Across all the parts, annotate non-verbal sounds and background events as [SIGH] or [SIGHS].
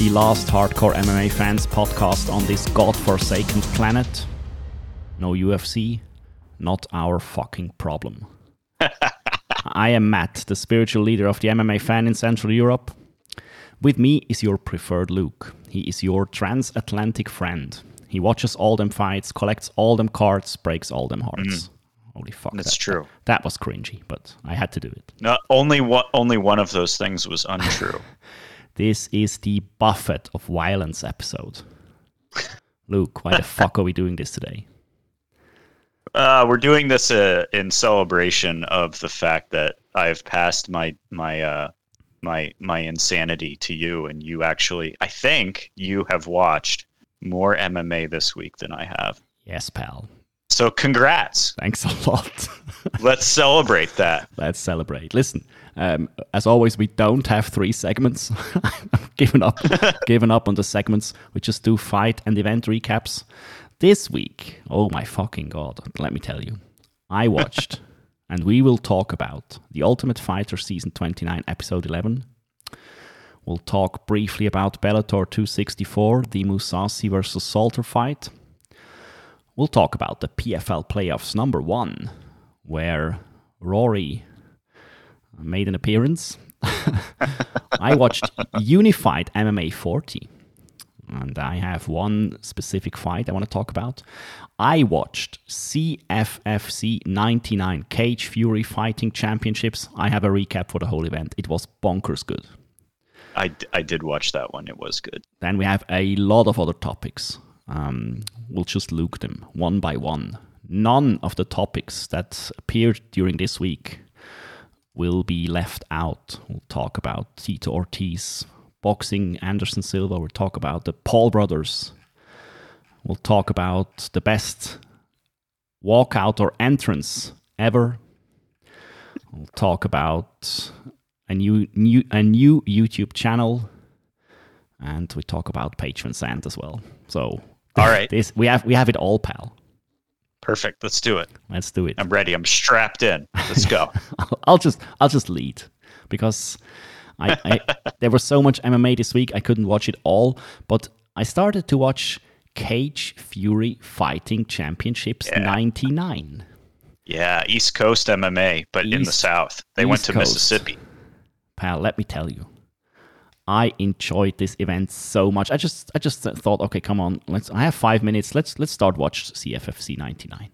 the last hardcore MMA fans podcast on this godforsaken planet. No UFC, not our fucking problem. [LAUGHS] I am Matt, the spiritual leader of the MMA fan in Central Europe. With me is your preferred Luke. He is your transatlantic friend. He watches all them fights, collects all them cards, breaks all them hearts. Holy fuck. That's that- true. That was cringy, but I had to do it. No, only one, only one of those things was untrue. [LAUGHS] This is the Buffet of Violence episode. Luke, why the fuck are we doing this today? uh, we're doing this uh, in celebration of the fact that I've passed my my uh, my my insanity to you, and you actually, I think, you have watched more MMA this week than I have. Yes, pal. So, congrats! Thanks a lot. [LAUGHS] Let's celebrate that. Let's celebrate. Listen, um, as always, we don't have three segments. [LAUGHS] I'm giving up, [LAUGHS] giving up on the segments. We just do fight and event recaps. This week, oh my fucking god! Let me tell you, I watched, and we will talk about the Ultimate Fighter season 29, episode 11. We'll talk briefly about Bellator 264, the Mousasi versus Salter fight. We'll talk about the PFL playoffs number one, where Rory made an appearance. [LAUGHS] I watched Unified MMA 40, and I have one specific fight I want to talk about. I watched CFFC 99 Cage Fury Fighting Championships. I have a recap for the whole event. It was bonkers good. I, I did watch that one. It was good. Then we have a lot of other topics. Um, we'll just look them one by one. None of the topics that appeared during this week will be left out. We'll talk about Tito Ortiz, boxing, Anderson Silva. We'll talk about the Paul brothers. We'll talk about the best walkout or entrance ever. We'll talk about a new, new a new YouTube channel and we talk about Patron Sand as well. So, All right. this we have we have it all, pal. Perfect. Let's do it. Let's do it. I'm ready. I'm strapped in. Let's go. [LAUGHS] I'll just I'll just lead because I, I there was so much MMA this week I couldn't watch it all, but I started to watch Cage Fury Fighting Championships '99. yeah, East Coast MMA, but in the South. They went to Coast. Mississippi. pal let me tell you i enjoyed this event so much i just i just thought okay come on let's i have five minutes let's let's start watch cffc 99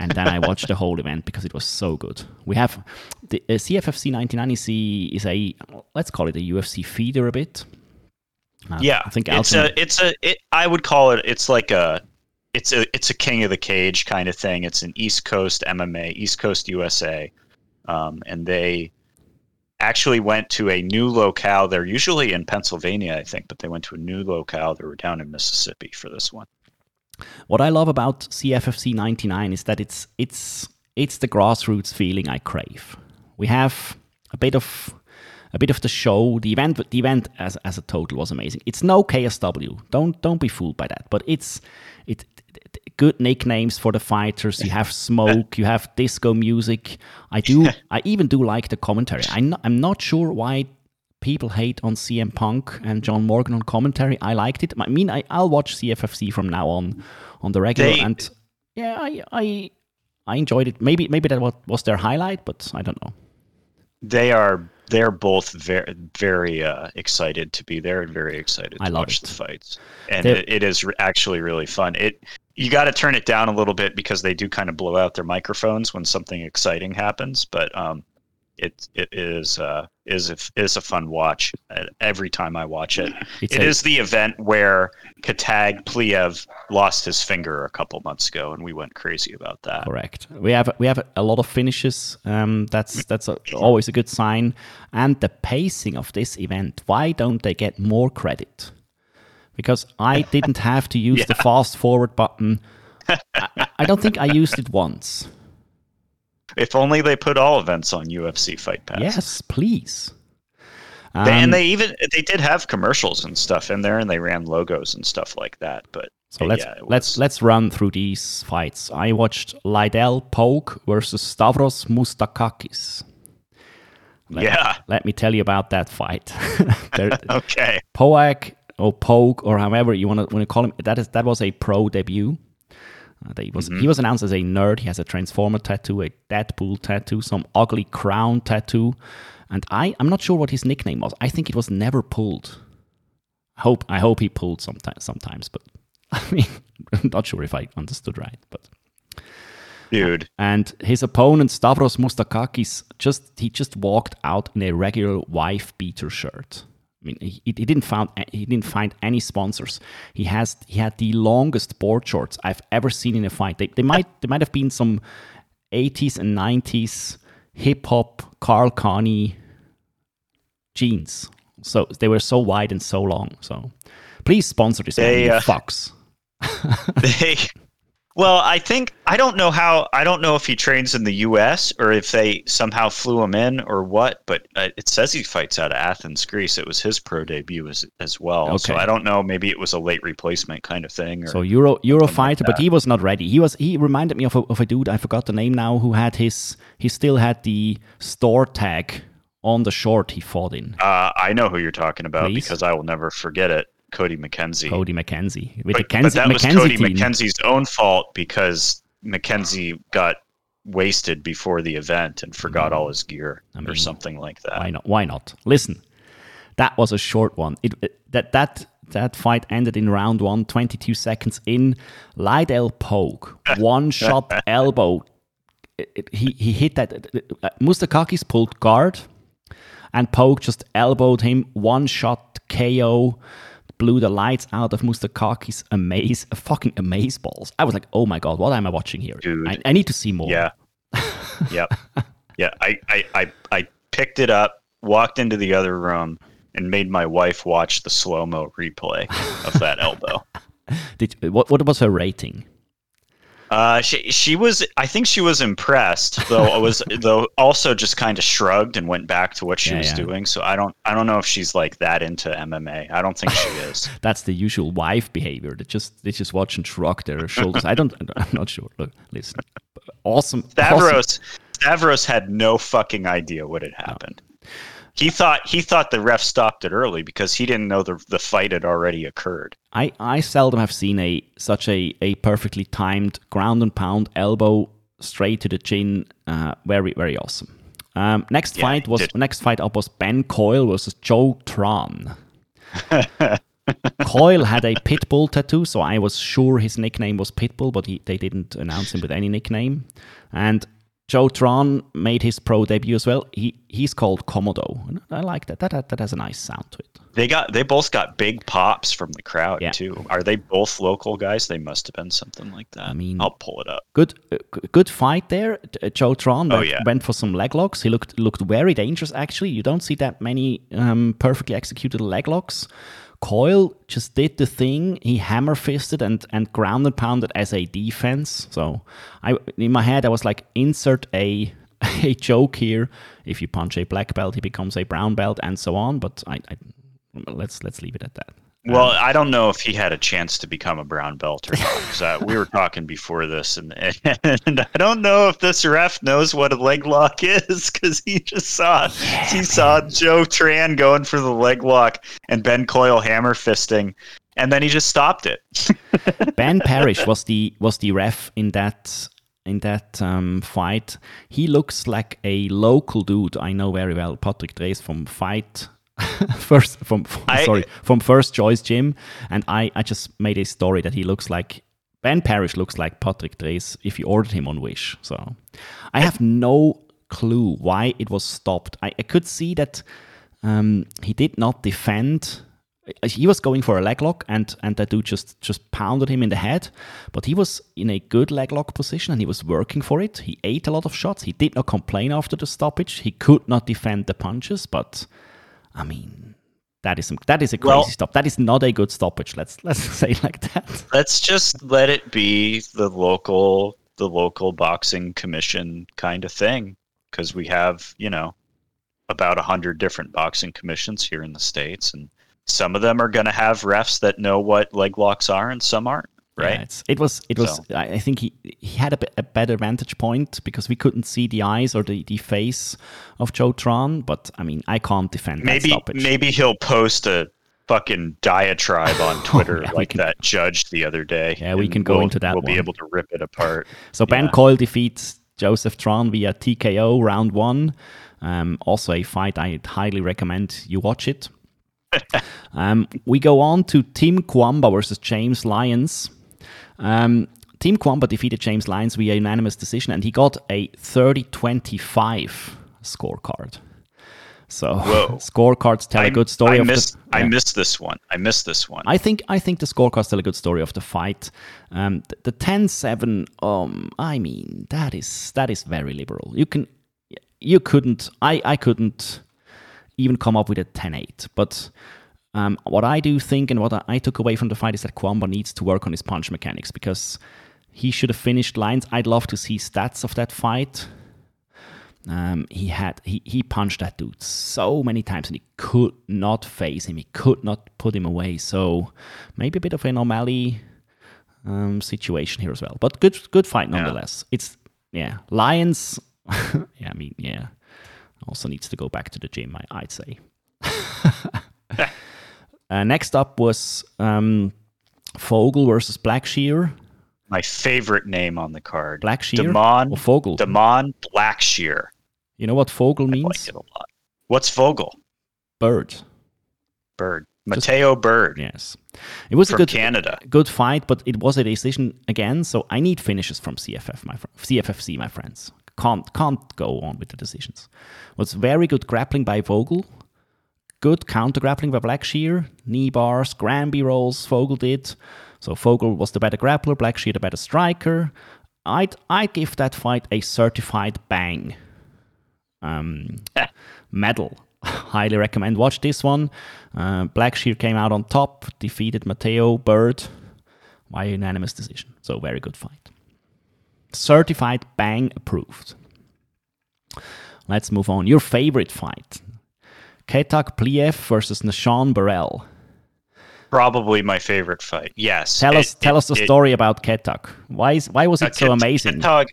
and then i watched the whole event because it was so good we have the uh, cffc 1990 is a, let's call it a ufc feeder a bit Uh, yeah, i think it's Alton- a it's a it, I would call it it's like a it's a it's a king of the cage kind of thing. It's an East Coast MMA, East Coast USA, um, and they actually went to a new locale. They're usually in Pennsylvania, I think, but they went to a new locale. They were down in Mississippi for this one. What I love about CFFC 99 is that it's it's it's the grassroots feeling I crave. We have a bit of a bit of the show. The event the event as as a total was amazing. It's no KSW. Don't don't be fooled by that. But it's it good nicknames for the fighters. You have smoke, you have disco music. I do [LAUGHS] I even do like the commentary. I'm not, I'm not sure why people hate on CM Punk and John Morgan on commentary. I liked it. I mean, I, I'll watch CFFC from now on on the regular, They- and yeah, I, I I enjoyed it. Maybe maybe that was, was their highlight, but I don't know. They are they're both very very uh, excited to be there and very excited to I love watch it. the fights. And it, it is actually really fun. It you got to turn it down a little bit because they do kind of blow out their microphones when something exciting happens. But um, it it is uh, is a, is a fun watch uh, every time I watch it. [LAUGHS] It's It a- is the event where Khetag Pliev lost his finger a couple months ago, and we went crazy about that. Correct. We have we have a lot of finishes. Um, that's that's a, always a good sign. And the pacing of this event. Why don't they get more credit? Because I [LAUGHS] didn't have to use the fast forward button. I, I don't think I used it once. If only they put all events on UFC Fight Pass. Yes, please. Um, and they even they did have commercials and stuff in there, and they ran logos and stuff like that. But So let's yeah, let's let's run through these fights. I watched Lydell Pogue versus Stavros Mustakakis. Let, yeah, let me tell you about that fight. [LAUGHS] There- [LAUGHS] okay, Poag or Pogue or however you want to want to call him. That is that was a pro debut. Uh, they was he was announced as a nerd. He has a Transformer tattoo, a Deadpool tattoo, some ugly crown tattoo, and I I'm not sure what his nickname was. I think it was never pulled. I hope I hope he pulled sometimes sometimes, but [LAUGHS] I mean I'm [LAUGHS] not sure if I understood right. But dude. and his opponent Stavros Mustakakis just he just walked out in a regular wife beater shirt. I mean, he, he didn't found he didn't find any sponsors. He has he had the longest board shorts I've ever seen in a fight. They, they might they might have been some 80s and 90s hip hop Karl Kani jeans. So they were so wide and so long. So please sponsor this They, you uh, fucks. [LAUGHS] they well i think i don't know how i don't know if he trains in the us or if they somehow flew him in or what but uh, it says he fights out of athens greece it was his pro debut as, as well so i don't know maybe it was a late replacement kind of thing or, So Euro Euro something like fighter, but he was not ready. He was he reminded me of a, of a dude I forgot the name now who had his he still had the store tag on the short he fought in. uh, i know who you're talking about Please? because i will never forget it cody mckenzie Cody McKenzie with but, but that was McKenzie cody team. mckenzie's own fault because mckenzie got wasted before the event and forgot all his gear. I or something like that Why not? Why not? Listen, that was a short one. It, it- that that that fight ended in round one, 22 seconds in. Lydell Pogue, [LAUGHS] one shot elbow. It- it- he he hit that. Uh, Mustakakis pulled guard, and Poke just elbowed him. One shot KO. Blew the lights out of Mustakakis amaze, fucking amaze balls. I was like, oh my god, what am I watching here? Dude. I, I need to see more. Yeah. [LAUGHS] yep. Yeah. I, I, I, I picked it up, walked into the other room, and made my wife watch the slow mo replay of that [LAUGHS] elbow. Did, what what was her rating? Uh, she she was I think she was impressed though I was [LAUGHS] though also just kind of shrugged and went back to what she Yeah, was yeah. doing. So I don't I don't know if she's like that into MMA. I don't think she is. [LAUGHS] That's the usual wife behavior. They just they just watch and shrug their shoulders. I don't. [LAUGHS] I'm not sure. Look, listen. Awesome. awesome. Stavros Stavros had no fucking idea what had happened. He thought he thought the ref stopped it early because he didn't know the the fight had already occurred. I, I seldom have seen a such a, a perfectly timed ground and pound elbow straight to the chin. Uh, very very awesome. Um, next Yeah, fight was next fight up was Ben Coyle versus Joe Tron. [LAUGHS] Coyle had a Pitbull tattoo, so I was sure his nickname was Pitbull, but he, they didn't announce him with any nickname. And Joe Tron made his pro debut as well. He he's called Komodo. I like that. That, that. that has a nice sound to it. They got they both got big pops from the crowd Yeah. too. Are they both local guys? They must have been something like that. I mean- I'll pull it up. Good uh, good fight there. Uh, Joe Tron Oh, went, yeah. went for some leg locks. He looked looked very dangerous actually. You don't see that many um, perfectly executed leg locks. Coyle just did the thing. He hammer fisted and and ground and pounded as a defense. So I in my head I was like insert a [LAUGHS] a joke here. If you punch a black belt, he becomes a brown belt and so on. But I, I let's let's leave it at that. Well, I don't know if he had a chance to become a brown belt or not. 'cause, uh, we were talking before this, and, [LAUGHS] and I don't know if this ref knows what a leg lock is because he just saw he saw Joe Tran going for the leg lock and Ben Coyle hammer fisting, and then he just stopped it. [LAUGHS] Ben Parrish [LAUGHS] was the was the ref in that in that um, fight. He looks like a local dude I know very well, Patrick Drees from Fight. [LAUGHS] first from, from- I- sorry from First Choice Gym, and I I just made a story that he looks like Ben Parrish looks like Patrick Drees if you ordered him on Wish. So I have no clue why it was stopped. I, I could see that um, he did not defend. He was going for a leg lock, and and that dude just just pounded him in the head. But he was in a good leg lock position, and he was working for it. He ate a lot of shots. He did not complain after the stoppage. He could not defend the punches, but I mean, that is some, that is a crazy Well- stop. That is not a good stoppage. Let's let's [LAUGHS] say like that. Let's just let it be the local the local boxing commission kind of thing because we have you know about a hundred different boxing commissions here in the states, and some of them are going to have refs that know what leg locks are, and some aren't. Right? Yeah, it was. It was. So- I think he he had a, better vantage point because we couldn't see the eyes or the, the face of Joe Tron. But I mean, I can't defend that maybe stoppage. maybe he'll post a fucking diatribe on [LAUGHS] Twitter yeah, like can- that judge the other day. Yeah, we can go we'll- into that We'll be able to rip it apart. [LAUGHS] So Ben Yeah. Coyle defeats Joseph Tron via TKO round one. Um, also a fight I highly recommend you watch it. [LAUGHS] um, we go on to Tim Kwamba versus James Lyons. Um, Tim Kwamba defeated James Lyons via unanimous decision, and he got a 30-25 scorecard. So Whoa. [LAUGHS] scorecards tell a I- good story I of missed. the. I missed this one. I missed this one. I think I think the scorecards tell a good story of the fight. Um, the, the 10-7, um, I mean that is that is very liberal. You can you couldn't I I couldn't even come up with a 10-8. But um, what I do think and what I, took away from the fight is that Kwamba needs to work on his punch mechanics because he should have finished Lyons. I'd love to see stats of that fight. Um, he had he, he punched that dude so many times and he could not face him. He could not put him away. So maybe a bit of an O'Malley um, situation here as well. But good good fight nonetheless. It's yeah Lyons. [LAUGHS] yeah, I mean yeah. Also needs to go back to the gym. I, I'd say. [LAUGHS] uh, next up was um, Fogel versus Blackshear. My favorite name on the card. Blackshear Damon. or Fogel. Damon Blackshear. you know what Fogel I means? like it a lot. What's Fogel? Bird. Bird. Mateo Bird Yes, it was a good Canada. good fight, but it was a decision again. So I need finishes from CFF, my fr- CFFC, my friends. Can't can't go on with the decisions. Was very good grappling by Vogel. Good counter grappling by Blackshear. Knee bars, Granby rolls. Vogel did. So Vogel was the better grappler. Blackshear the better striker. I'd I'd give that fight a certified bang. Um, [LAUGHS] medal. Highly recommend. Watch this one. Uh, Blackshear came out on top, defeated Mateo Bird by unanimous decision. So very good fight. Certified bang approved. Let's move on. Your favorite fight. Khetag Pliev versus Nashawn Burrell. Probably my favorite fight. Yes. Tell It- us tell it- us the it- story about Khetag. Why is why was it so Ket- amazing? Ketog,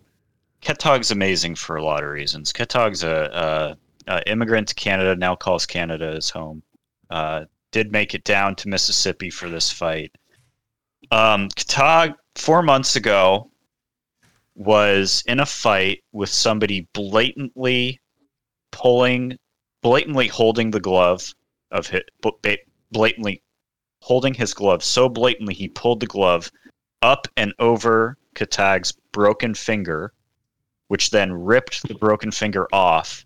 Ketog's amazing for a lot of reasons. Ketog's a, a, a immigrant to Canada, now calls Canada his home. Uh, did make it down to Mississippi for this fight. Um, Ketog, four months ago, was in a fight with somebody blatantly pulling, blatantly holding the glove of his, blatantly holding his glove so blatantly he pulled the glove up and over Khetag's broken finger, which then ripped the broken finger off,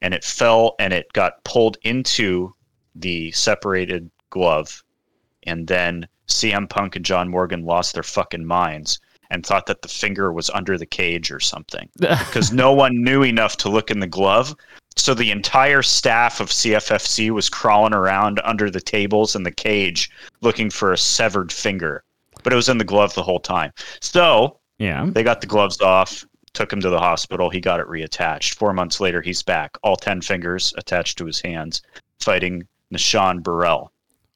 and it fell and it got pulled into the separated glove. And then CM Punk and John Morgan lost their fucking minds and thought that the finger was under the cage or something [LAUGHS] because no one knew enough to look in the glove. So the entire staff of CFFC was crawling around under the tables in the cage looking for a severed finger, but it was in the glove the whole time. So yeah. they got the gloves off, took him to the hospital. He got it reattached. Four months later, he's back, all 10 fingers attached to his hands, fighting Nishan Burrell.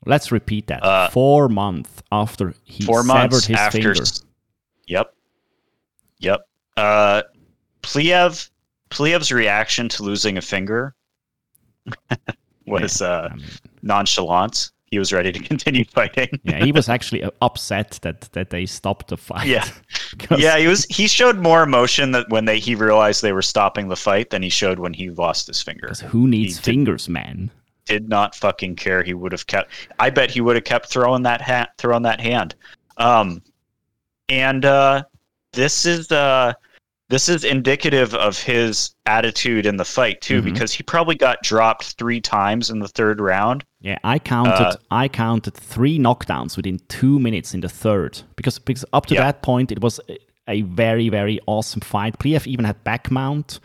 Let's repeat that. Uh, Four months after he Four severed months his after. finger. Yep. Yep. Uh, Pliev, Pliev's reaction to losing a finger [LAUGHS] was uh, I mean, nonchalance. He was ready to [LAUGHS] continue fighting. yeah, he was actually upset that that they stopped the fight. Yeah. [LAUGHS] Yeah, he was. He showed more emotion that when they he realized they were stopping the fight than he showed when he lost his finger. who needs did- fingers, man? Did not fucking care. He would have kept. I bet he would have kept throwing that hat, throwing that hand. Um, and uh, this is uh, this is indicative of his attitude in the fight too, Mhm. because he probably got dropped three times in the third round. Yeah, I counted. Uh, I counted three knockdowns within two minutes in the third because because up to Yeah. that point it was a, a very very awesome fight. Pliev even had back mount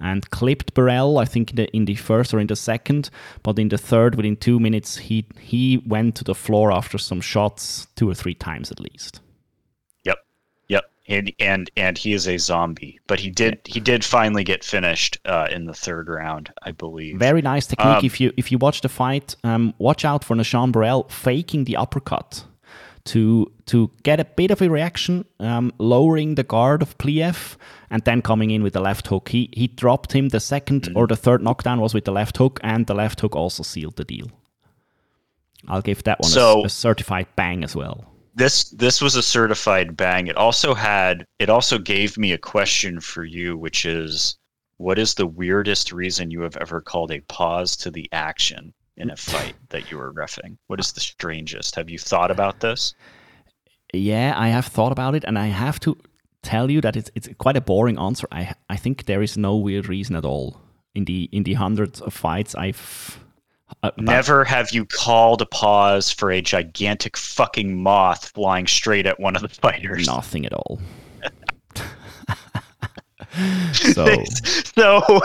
and clipped Burrell. I think in the in the first or in the second, but in the third within two minutes he he went to the floor after some shots two or three times at least. And and and he is a zombie. But he did he did finally get finished uh, in the third round, I believe. Very nice technique. Um, if you if you watch the fight, um, watch out for Nashan Burrell faking the uppercut to to get a bit of a reaction, um, lowering the guard of Pliev, and then coming in with the left hook. He he dropped him. The 2nd Mm-hmm. or the third knockdown was with the left hook, and the left hook also sealed the deal. I'll give that one a- a, certified bang as well. This this was a certified bang. It also had it also gave me a question for you, which is what is the weirdest reason you have ever called a pause to the action in a fight that you were refing? What is the strangest? Have you thought about this? Yeah, I have thought about it, and I have to tell you that it's it's quite a boring answer. I I think there is no weird reason at all in the in the hundreds of fights I've. Uh, Never have you called a pause for a gigantic fucking moth flying straight at one of the fighters. nothing at all. [LAUGHS] so so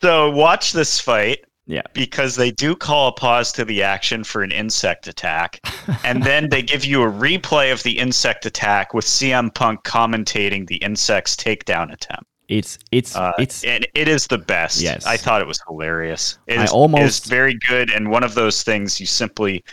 so watch this fight yeah, because they do call a pause to the action for an insect attack and then they give you a replay of the insect attack with CM Punk commentating the insect's takedown attempt. It's it's Uh, it's and it is the best. Yes. I thought it was hilarious. It I is, almost- it is very good and one of those things you simply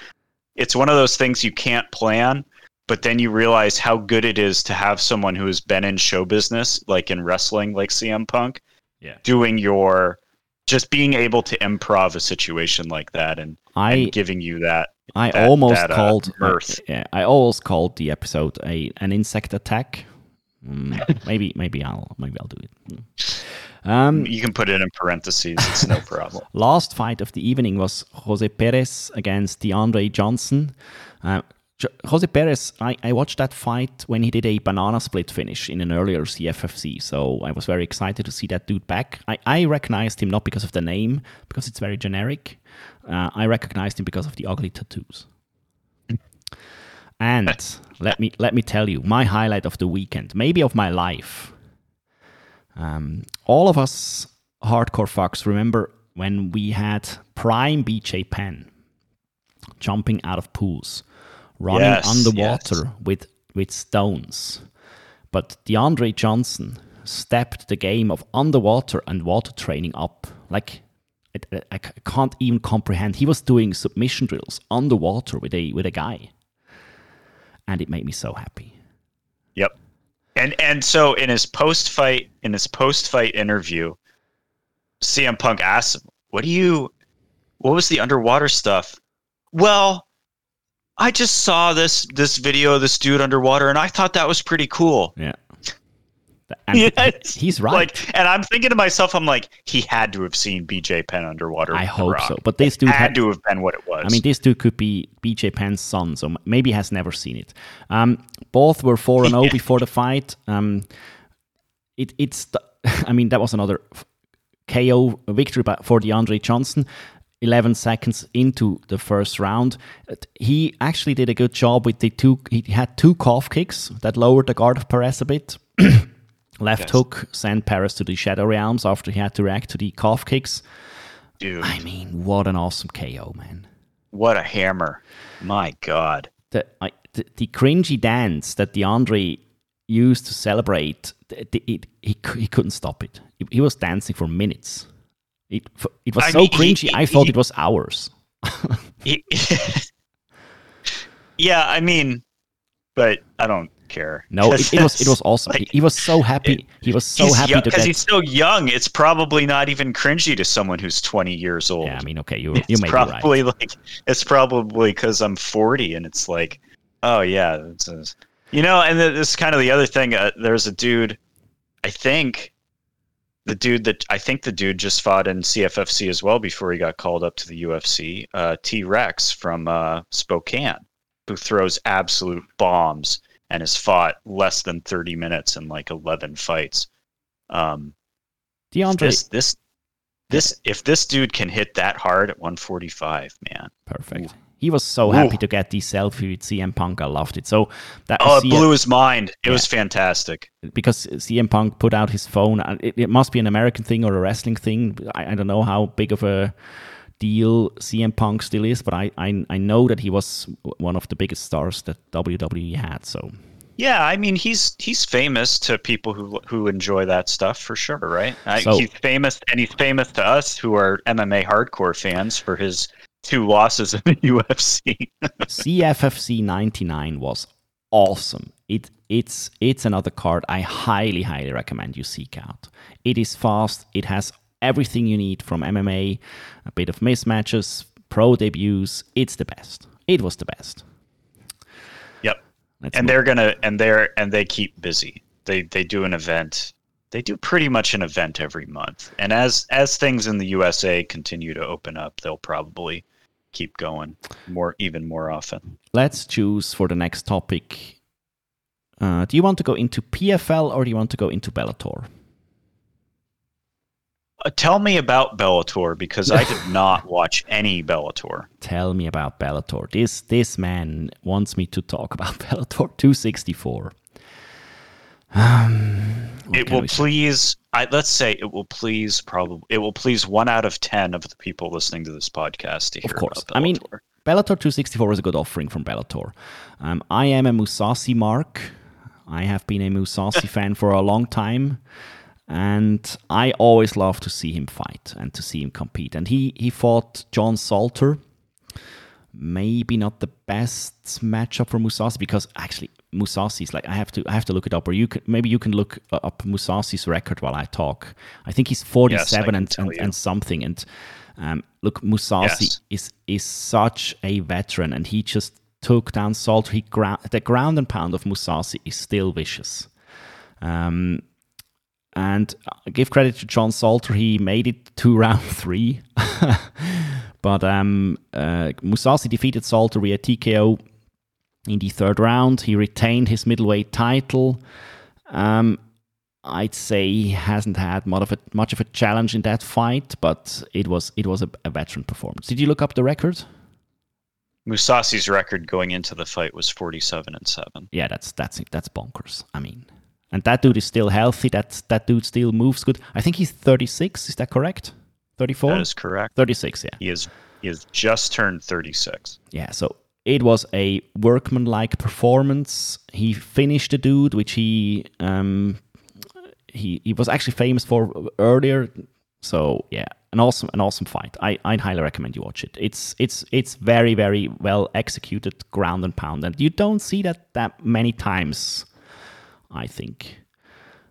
it's one of those things you can't plan, but then you realize how good it is to have someone who has been in show business, like in wrestling, like CM Punk, Yeah. doing your just being able to improv a situation like that and, I and giving you that. I that- almost that, uh, called mirth. yeah I almost called the episode a an insect attack. Mm, maybe maybe I'll maybe I'll do it. Mm. Um, You can put it in parentheses. It's no problem. [LAUGHS] last fight of the evening was Jose Perez against DeAndre Johnson. Uh, Jose Perez, I, I watched that fight when he did a banana split finish in an earlier CFFC, so I was very excited to see that dude back. I, I recognized him not because of the name, because it's very generic. Uh, I recognized him because of the ugly tattoos. And [LAUGHS] let me let me tell you, my highlight of the weekend, maybe of my life. Um, all of us hardcore fucks remember when we had prime BJ Penn jumping out of pools, running Yes, underwater yes. with with stones. But DeAndre Johnson stepped the game of underwater and water training up. Like I can't even comprehend. He was doing submission drills underwater with a with a guy, and it made me so happy. Yep. And and so in his post fight in his post fight interview, CM Punk asked him, "What do you? What was the underwater stuff?" Well, I just saw this this video of this dude underwater, and I thought that was pretty cool. Yeah. And Yes. he's right. Like, and I'm thinking to myself, I'm like, he had to have seen BJ Penn underwater. I hope so. But this dude had had, to have been what it was. I mean, this dude could be BJ Penn's son, so maybe has never seen it. Um, both were four and [LAUGHS] zero before the fight. Um, it it's the, [LAUGHS] I mean that was another KO victory for DeAndre Johnson. 11 seconds into the first round. He actually did a good job with the two. He had two calf kicks that lowered the guard of Perez a bit. [CLEARS THROAT] Left Yes. hook sent Paris to the Shadow Realms after he had to react to the calf kicks. dude, I mean, what an awesome KO, man. what a hammer! My God. the, I, the the cringy dance that DeAndre used to celebrate, the, the, it, he he couldn't stop it. He, he was dancing for minutes. It it was I so mean, cringy. he- I thought it was hours. [LAUGHS] [LAUGHS] Yeah, I mean, but I don't care. No, it, it was it was [LAUGHS] awesome. he, Like, he was so happy. he was so happy to because he's so young. It's probably not even cringy to someone who's 20 years old. yeah, I mean, okay, you it's you may be right. probably like it's probably because I'm 40 and it's like, oh yeah, a, you know. And th- this is kind of the other thing. Uh, there's a dude, I think, the dude that I think the dude just fought in CFFC as well before he got called up to the UFC. Uh, T Rex from uh, Spokane, who throws absolute bombs and has fought less than 30 minutes in like 11 fights. Um, DeAndre, this this this if this dude can hit that hard at 145, man. perfect. He was so Ooh. happy to get the selfie with CM Punk. I loved it. So that Oh, it CM blew his mind. It Yeah. was fantastic. because CM Punk put out his phone. and It, it must be an American thing or a wrestling thing. I, I don't know how big of a deal CM Punk still is, but I, I I know that he was one of the biggest stars that WWE had. So Yeah, I mean he's he's famous to people who who enjoy that stuff for sure, right? So- he's famous, and he's famous to us who are MMA hardcore fans for his two losses in the [LAUGHS] UFC. CFFC 99 was awesome. It it's it's another card I highly highly recommend you seek out. It is fast. It has everything you need from MMA, a bit of mismatches, pro debuts. It's the best. It was the best. yep, Let's and move- they're gonna and they're and they keep busy. They they do an event. They do pretty much an event every month, and as as things in the USA continue to open up, they'll probably keep going more even more often. let's choose for the next topic. Uh, do you want to go into PFL or do you want to go into Bellator? Uh, tell me about Bellator because I did not [LAUGHS] watch any Bellator. Tell me about Bellator. This this man wants me to talk about [LAUGHS] Bellator 264. Um, it will please I, let's say it will please probably it will please one out of ten of the people listening to this podcast to hear Of course. I mean, Bellator. Bellator 264 is a good offering from Bellator. Um, I am a Mousasi mark. I have been a Mousasi [LAUGHS] fan for a long time. And I always love to see him fight and to see him compete. And he, he fought John Salter. Maybe not the best matchup for Mousasi because actually Mousasi is like I have to I have to look it up or you can maybe you can look up Mousasi's record while I talk. I think he's 47 can and, and, and something and um, look Mousasi Yes. is is such a veteran and he just took down Salter. He ground the ground and pound of Mousasi is still vicious. Um, and uh, give credit to John Salter, he made it to [LAUGHS] round three. but um, uh, Mousasi defeated Salter via TKO in the third round. He retained his middleweight title. Um, I'd say he hasn't had much of a much of a challenge in that fight, but it was it was a, a veteran performance. Did you look up the record? Mousasi's record going into the fight was forty-seven and seven. yeah, that's that's that's bonkers. I mean, and that dude is still healthy. That that dude still moves good. I think he's 36. Is that correct? 34. That is correct. 36. Yeah, He is he has just turned thirty-six. yeah. So it was a workmanlike performance. He finished the dude, which he um he he was actually famous for earlier. So yeah, an awesome an awesome fight. I I'd highly recommend you watch it. It's it's it's very very well executed ground and pound, and you don't see that that many times. I think.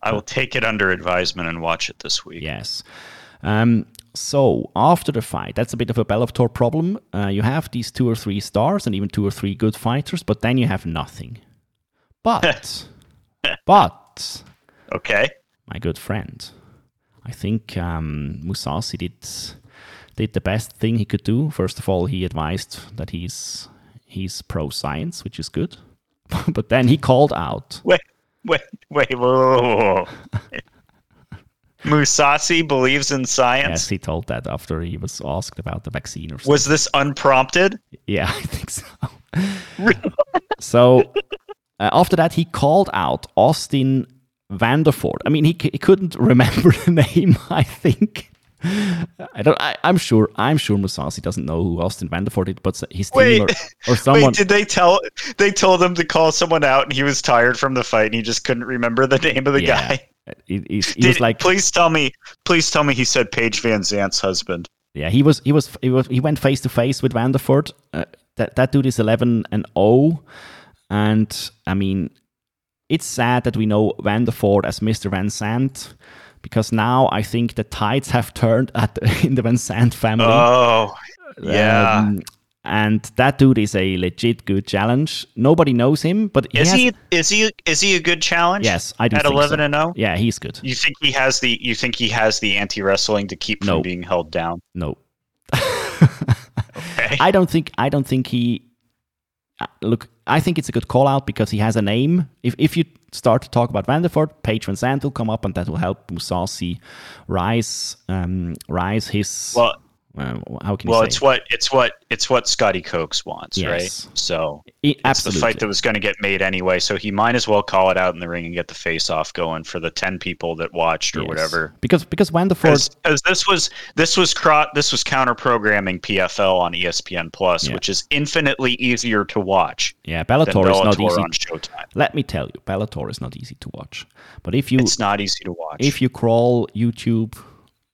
I will take it under advisement and watch it this week. Yes. Um, so after the fight, that's a bit of a Bellator problem. Uh, you have these two or three stars and even two or three good fighters, but then you have nothing. But, [LAUGHS] but, Okay. my good friend, I think um, Mousasi did did the best thing he could do. First of all, he advised that he's he's pro science, which is good. [LAUGHS] but then he called out Wait, wait, wait, whoa, whoa, whoa. Mousasi believes in science. Yes, he told that after he was asked about the vaccine or something. Was this unprompted? Yeah, [LAUGHS] I think so. so uh, after that, he called out Austin Vanderford. I mean, he, c- he couldn't remember [LAUGHS] the name. I think. I don't. I, I'm sure. I'm sure Mousasi doesn't know who Austin Vanderford is, but his team Wait, or, or [LAUGHS] someone. Wait, did they tell they told him to call someone out and he was tired from the fight and he just couldn't remember the name of the yeah, guy? he, he- he Did- was like, please tell me, please tell me he said Paige Van Zant's husband. Yeah, he was he was he was he went face to face with Vanderford. Uh, that that dude is eleven and zero, and I mean, it's sad that we know Vanderford as Mister VanZant because now I think the tides have turned at the, [LAUGHS] in the VanZant family. Oh, yeah. Um, and that dude is a legit good challenge. Nobody knows him, but he is has- he is he is he a good challenge? Yes, I do. At think eleven so. and zero, Yeah, he's good. you think he has the you think he has the anti wrestling to keep from being held down? No, Okay. [LAUGHS] I don't think I don't think he uh, look. I think it's a good call out because he has a name. If if you start to talk about Vanderford, Paige VanZant will come up, and that will help Mousasi rise um, rise his. well, Uh, how can well, you say? it's what it's what it's what Scotty Coker wants, Yes. right? So it's the fight that was going to get made anyway. So he might as well call it out in the ring and get the face off going for the ten people that watched or Yes. whatever. Because because when the Because this was this was cro- this was counter programming PFL on ESPN Plus, Yeah. which is infinitely easier to watch yeah than Bellator is not easy. on Showtime. Let me tell you, Bellator is not easy to watch. But if you It's not easy to watch. if you crawl YouTube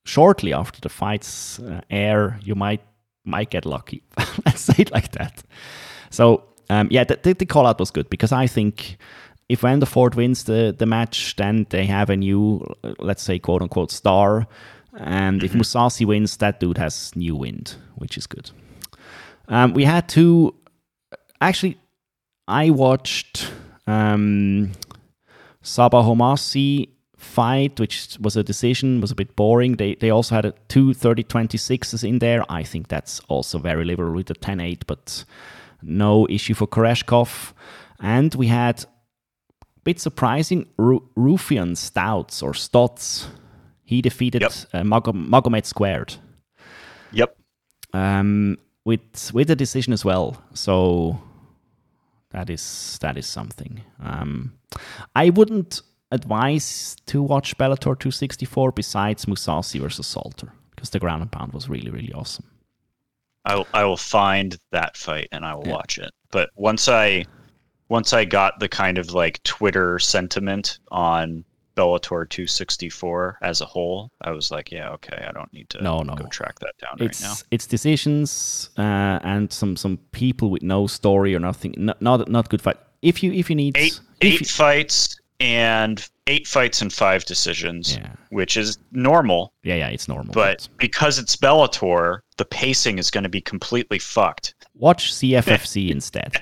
shortly after the fights uh, air, you might might get lucky. [LAUGHS] Let's say it like that. So um, yeah, the, the, the call out was good because I think if when the Ford wins the the match, then they have a new, let's say quote unquote star, and if Mousasi wins, that dude has new wind, which is good. Um, we had two. Actually, I watched um, Sabah Homasi fight, which was a decision, was a bit boring. They they also had a two 30-26s in there. I think that's also very liberal with the 10-8, but no issue for Koreshkov. And we had a bit surprising Ru- Raufeon Stouts or Stots. He defeated Yep. uh, Magom- Magomed Squared yep. um, with with a decision as well. So that is that is something. Um, I wouldn't advise to watch Bellator 264 besides Mousasi versus Salter because the ground and pound was really really awesome. I will, I will find that fight and I will Yeah. watch it. But once I once I got the kind of like Twitter sentiment on Bellator 264 as a whole, I was like, yeah, okay, I don't need to No, no. go track that down It's right now. it's decisions uh, and some some people with no story or nothing. Not not, not good fight. If you if you need Eight if eight you- fights and eight fights and five decisions, Yeah. which is normal. yeah yeah it's normal. But because it's Bellator, the pacing is going to be completely fucked. watch [LAUGHS] CFFC instead.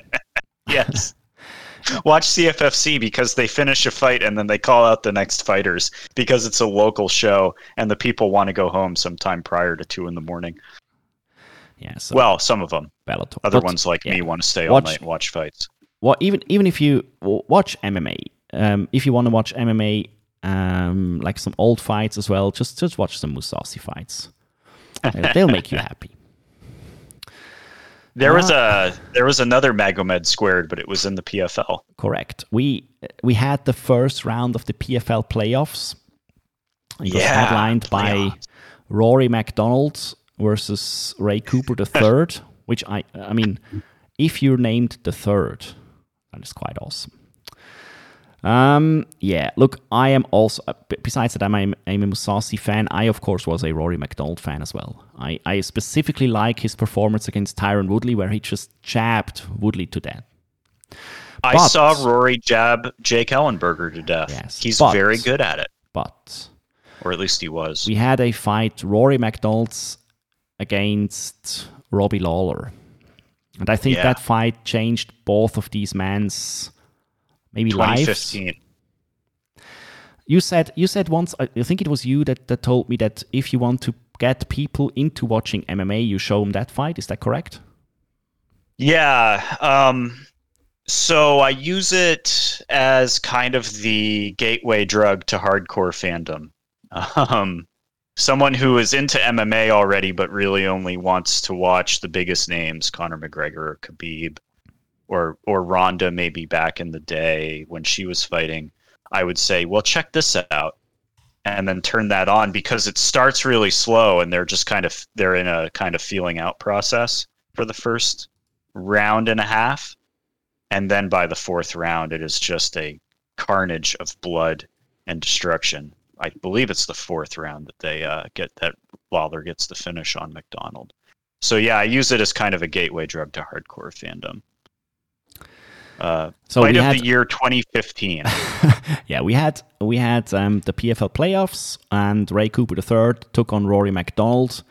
Yes. [LAUGHS] Watch CFFC because they finish a fight and then they call out the next fighters because it's a local show and the people want to go home sometime prior to two in the morning. Yeah, so Well, some of them. Bellator. Other But- ones like yeah. me want to stay all night and watch fights. well, even even if you watch MMA, um, if you want to watch MMA, um, like some old fights as well, just just watch some Mousasi fights. Uh, They'll make you happy. [LAUGHS] There was Ah. a there was another Magomed squared, but it was in the PFL. Correct. We we had the first round of the PFL playoffs. It was Yeah, headlined by playoffs. Rory MacDonald versus Ray Cooper the [LAUGHS] third. which I I mean, if you're named the third, that is quite awesome. Um, yeah, look, I am also, uh, besides that, I'm, a Mousasi fan. I, of course, was a Rory MacDonald fan as well. I, I specifically like his performance against Tyron Woodley, where he just jabbed Woodley to death. I But- saw Rory jab Jake Ellenberger to death. Yes, He's but- very good at it, But or at least he was. we had a fight, Rory MacDonald's against Robbie Lawler. And I think Yeah. that fight changed both of these men's maybe lives. 2015. You said you said once I think it was you that, that told me that if you want to get people into watching MMA, you show them that fight. Is that correct? Yeah. Um, so I use it as kind of the gateway drug to hardcore fandom. Um, someone who is into MMA already, but really only wants to watch the biggest names, Conor McGregor or Khabib, or or Ronda, maybe back in the day when she was fighting. I would say, well, check this out, and then turn that on because it starts really slow, and they're just kind of they're in a kind of feeling out process for the first round and a half. And then by the fourth round, it is just a carnage of blood and destruction. I believe it's the fourth round that they uh, get that Lawler gets the finish on MacDonald. So yeah, I use it as kind of a gateway drug to hardcore fandom. Uh, So fight we of had the year 2015. [LAUGHS] yeah, we had we had um, the PFL playoffs, and Ray Cooper III took on Rory MacDonald.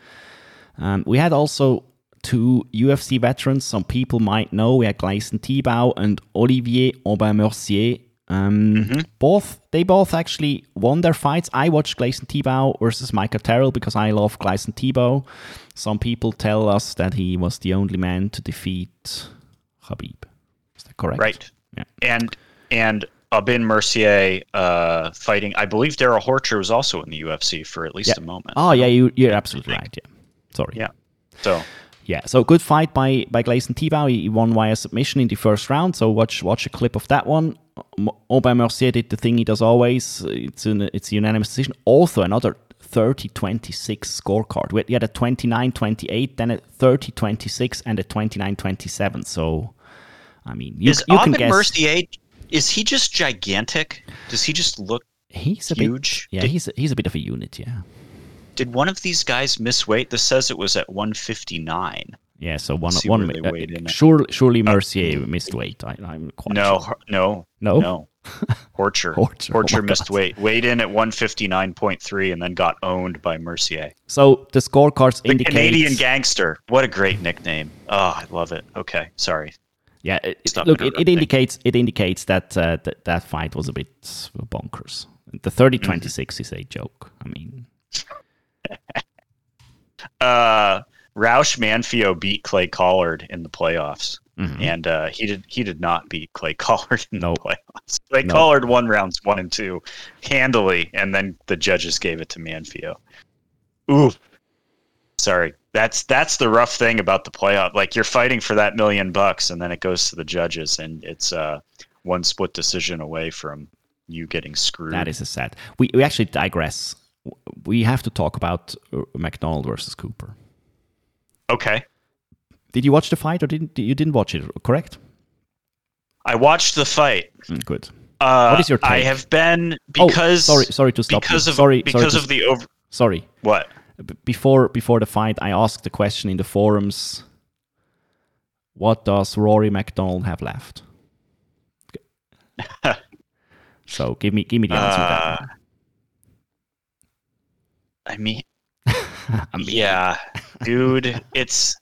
Um, we had also two UFC veterans. Some people might know. We had Gleison Tibau and Olivier Aubin-Mercier. Um, Both they both actually won their fights. I watched Gleison Tibau versus Michael Terrell because I love Gleison Tibau. Some people tell us that he was the only man to defeat Khabib. Is that correct? right. Yeah. And and Aubin Mercier uh, fighting. I believe Darrell Horcher was also in the UFC for at least Yeah. a moment. Oh yeah, you, you're absolutely right. Yeah. Sorry. Yeah. So Yeah, so good fight by by Gleison Tibau. He won via submission in the first round. So watch watch a clip of that one. Aubin Mercier did the thing he does always. It's an it's a unanimous decision. Also another 30-26 scorecard. We had a 29-28, then a 30-26, and a 29-27. So, I mean, you, is you Aubin guess. Mercier? Is he just gigantic? Does he just look he's a huge? bit, yeah, Did, he's a, he's a bit of a unit. Yeah, did one of these guys miss weight? This says it was at 159. yeah. So one See one uh, weighed in at. surely surely Mercier mm. missed weight. I, I'm quite No, sure. No, No? no. [LAUGHS] Horcher. Horcher, Horcher, oh missed God. weight. Weighed in at 159.3 and then got owned by Mercier. So the scorecards The indicate Canadian gangster. What a great nickname. Oh, I love it. Okay, sorry. Yeah, it, it- look, it, it indicates it indicates that, uh, that that fight was a bit bonkers. The 30-26 is a joke. I mean, [LAUGHS] Uh, Raush Manfio beat Clay Collard in the playoffs. mhm. and uh, he did he did not beat Clay [LAUGHS] Collard in Nope. the playoffs. Clay Nope. Collard won rounds one and two handily, and then the judges gave it to Manfio. Ooh, sorry. That's that's the rough thing about the playoff. Like you're fighting for that million bucks, and then it goes to the judges, and it's uh, one split decision away from you getting screwed. that is a sad. We we actually digress. We have to talk about uh, MacDonald versus Cooper. okay. Did you watch the fight or didn't you didn't watch it? Correct. I watched the fight. Mm, good. Uh, What is your I have been Oh, because sorry, sorry to stop. because you. of sorry, because sorry of to, the over sorry. what Before before the fight, I asked the question in the forums. What does Rory MacDonald have left? [LAUGHS] so give me give me the answer. to that Uh. I mean, [LAUGHS] I mean, yeah, [LAUGHS] dude, it's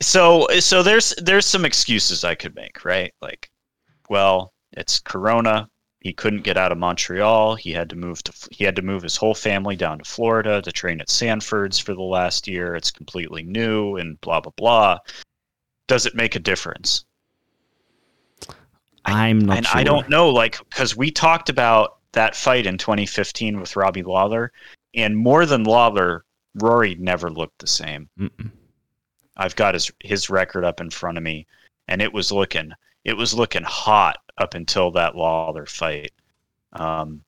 so so. There's there's some excuses I could make, right? Like, well, it's Corona. He couldn't get out of Montreal. He had to move to he had to move his whole family down to Florida to train at Sanford's for the last year. It's completely new and blah blah blah. Does it make a difference? I'm not sure. and sure. I don't know, like, because we talked about that fight in 2015 with Robbie Lawler, and more than Lawler, Rory never looked the same. Mm-mm. I've got his his record up in front of me, and it was looking it was looking hot up until that Lawler fight, um,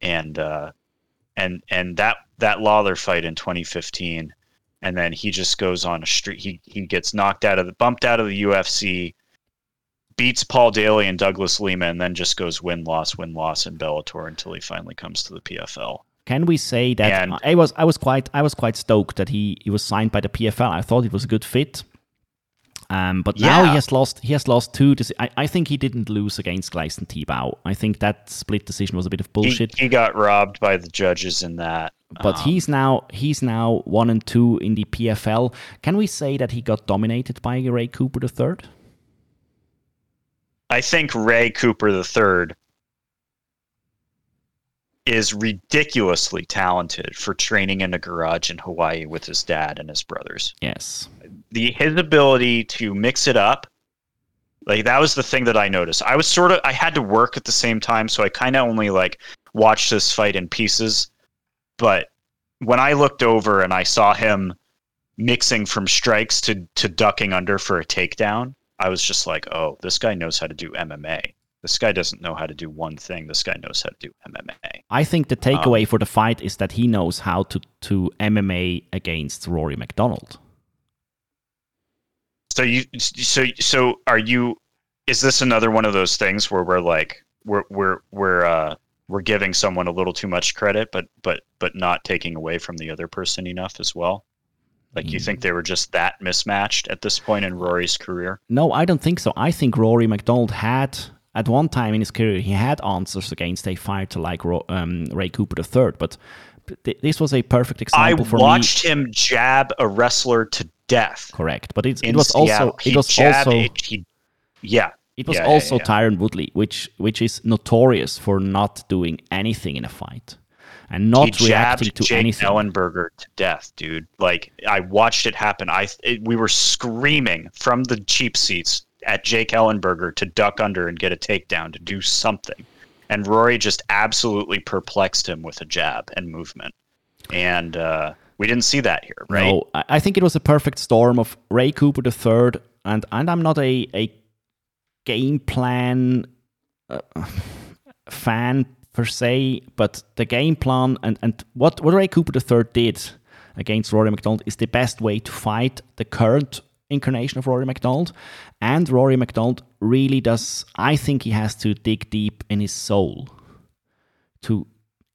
and uh, and and that that Lawler fight in 2015, and then he just goes on a street. He he gets knocked out of the bumped out of the UFC, beats Paul Daley and Douglas Lima, and then just goes win loss win loss in Bellator until he finally comes to the PFL. Can we say that And- I was I was quite I was quite stoked that he, he was signed by the PFL. I thought it was a good fit. Um, but now he has lost he has lost two. deci- I, I think he didn't lose against Gleison Tibau. I think that split decision was a bit of bullshit. he got robbed by the judges in that. but um, he's now he's now one and two in the PFL. Can we say that he got dominated by Ray Cooper the third? I think Ray Cooper III is ridiculously talented for training in a garage in Hawaii with his dad and his brothers. Yes. The his ability to mix it up, like that was the thing that I noticed. I was sort of I had to work at the same time, so I kind of only like watched this fight in pieces. But when I looked over and I saw him mixing from strikes to to ducking under for a takedown, I was just like, "Oh, this guy knows how to do MMA. This guy doesn't know how to do one thing. This guy knows how to do MMA." I think the takeaway um, for the fight is that he knows how to, to MMA against Rory MacDonald. So you so so are you is this another one of those things where we're like we're we're we're uh we're giving someone a little too much credit but but but not taking away from the other person enough as well? Like you think they were just that mismatched at this point in Rory's career? No, I don't think so. I think Rory MacDonald had, at one time in his career, he had answers against a fighter like um, Ray Cooper III, but th- this was a perfect I example for watched me. him jab a wrestler to death. Correct, but it, it was also Seattle. it was jabbed- also he, yeah. it was Yeah, yeah, also yeah. Tyron Woodley, which which is notorious for not doing anything in a fight and not he reacting to Jake anything. Ellenberger to death, dude. Like I watched it happen. I it, we were screaming from the cheap seats at Jake Ellenberger to duck under and get a takedown to do something, and Rory just absolutely perplexed him with a jab and movement, and uh, We didn't see that here, right? No, I, think it was a perfect storm of Ray Cooper III, and and I'm not a a game plan uh, fan per se, but the game plan and and what what Ray Cooper III did against Rory MacDonald is the best way to fight the current incarnation of Rory MacDonald. And Rory MacDonald really does, I think he has to dig deep in his soul to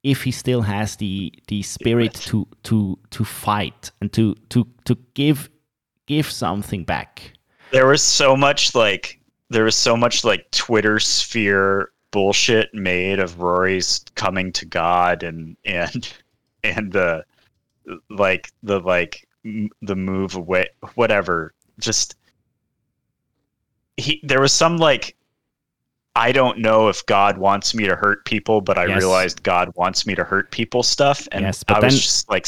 if he still has the the spirit to to to fight and to to to give give something back. There was so much like there was so much like Twitter sphere bullshit made of Rory's coming to God and and [LAUGHS] and the like the like m- the move away whatever just he there was some like I don't know if God wants me to hurt people, but I Yes. realized God wants me to hurt people stuff, and Yes, I was then- just like,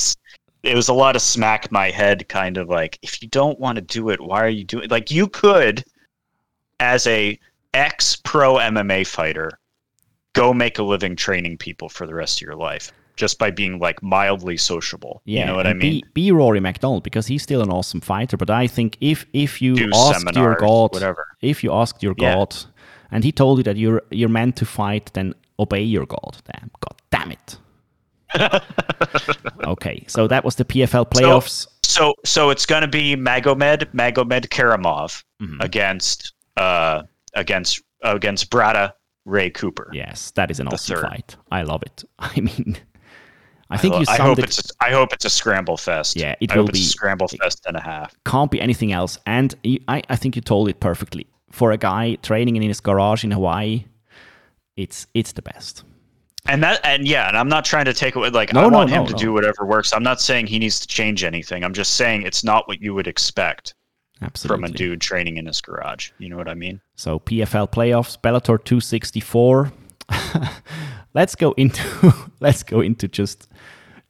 it was a lot of smack my head, kind of like, if you don't want to do it, why are you doing? it? Like, you could, as a ex pro MMA fighter, go make a living training people for the rest of your life just by being like mildly sociable. Yeah, you know what I mean? Be, be Rory MacDonald because he's still an awesome fighter. But I think if if you Do asked your God, whatever. if you asked your Yeah. God, and he told you that you're you're meant to fight, then obey your God. Damn, God damn it. [LAUGHS] okay, so that was the PFL playoffs. So so it's going to be Magomed Magomedkerimov Mhm. against uh against against Brada Ray Cooper. yes, that is an awesome third. fight. I love it. [LAUGHS] I mean, I think I, you I hope it's a, I hope it's a scramble fest. Yeah, it I will hope it's be. a scramble fest and a half. can't be anything else. And you, I, I think you told it perfectly. For a guy training in his garage in Hawaii, it's it's the best. And that and yeah, and I'm not trying to take away like No, I no, want him to no. do whatever works. I'm not saying he needs to change anything. I'm just saying it's not what you would expect Absolutely. from a dude training in his garage. You know what I mean? So PFL playoffs, Bellator 264. [LAUGHS] let's go into [LAUGHS] let's go into just